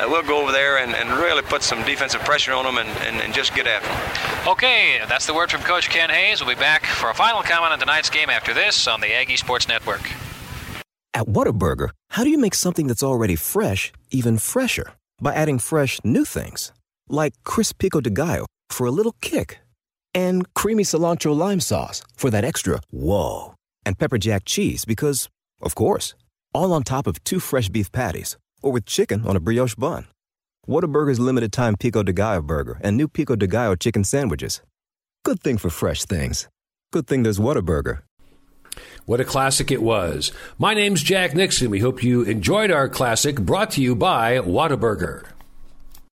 we'll go over there and, and really put some defensive pressure on him and, and, and just get after him. Okay, that's the word from Coach Ken Hayes. We'll be back for a final comment on tonight's game after this on the Aggie Sports Network. At Whataburger, how do you make something that's already fresh even fresher? By adding fresh new things, like crisp pico de gallo for a little kick, and creamy cilantro lime sauce for that extra whoa, and pepper jack cheese because, of course, all on top of two fresh beef patties, or with chicken on a brioche bun. Whataburger's limited time Pico de Gallo burger and new Pico de Gallo chicken sandwiches. Good thing for fresh things. Good thing there's Whataburger. What a classic it was. My name's Jack Nixon. We hope you enjoyed our classic brought to you by Whataburger.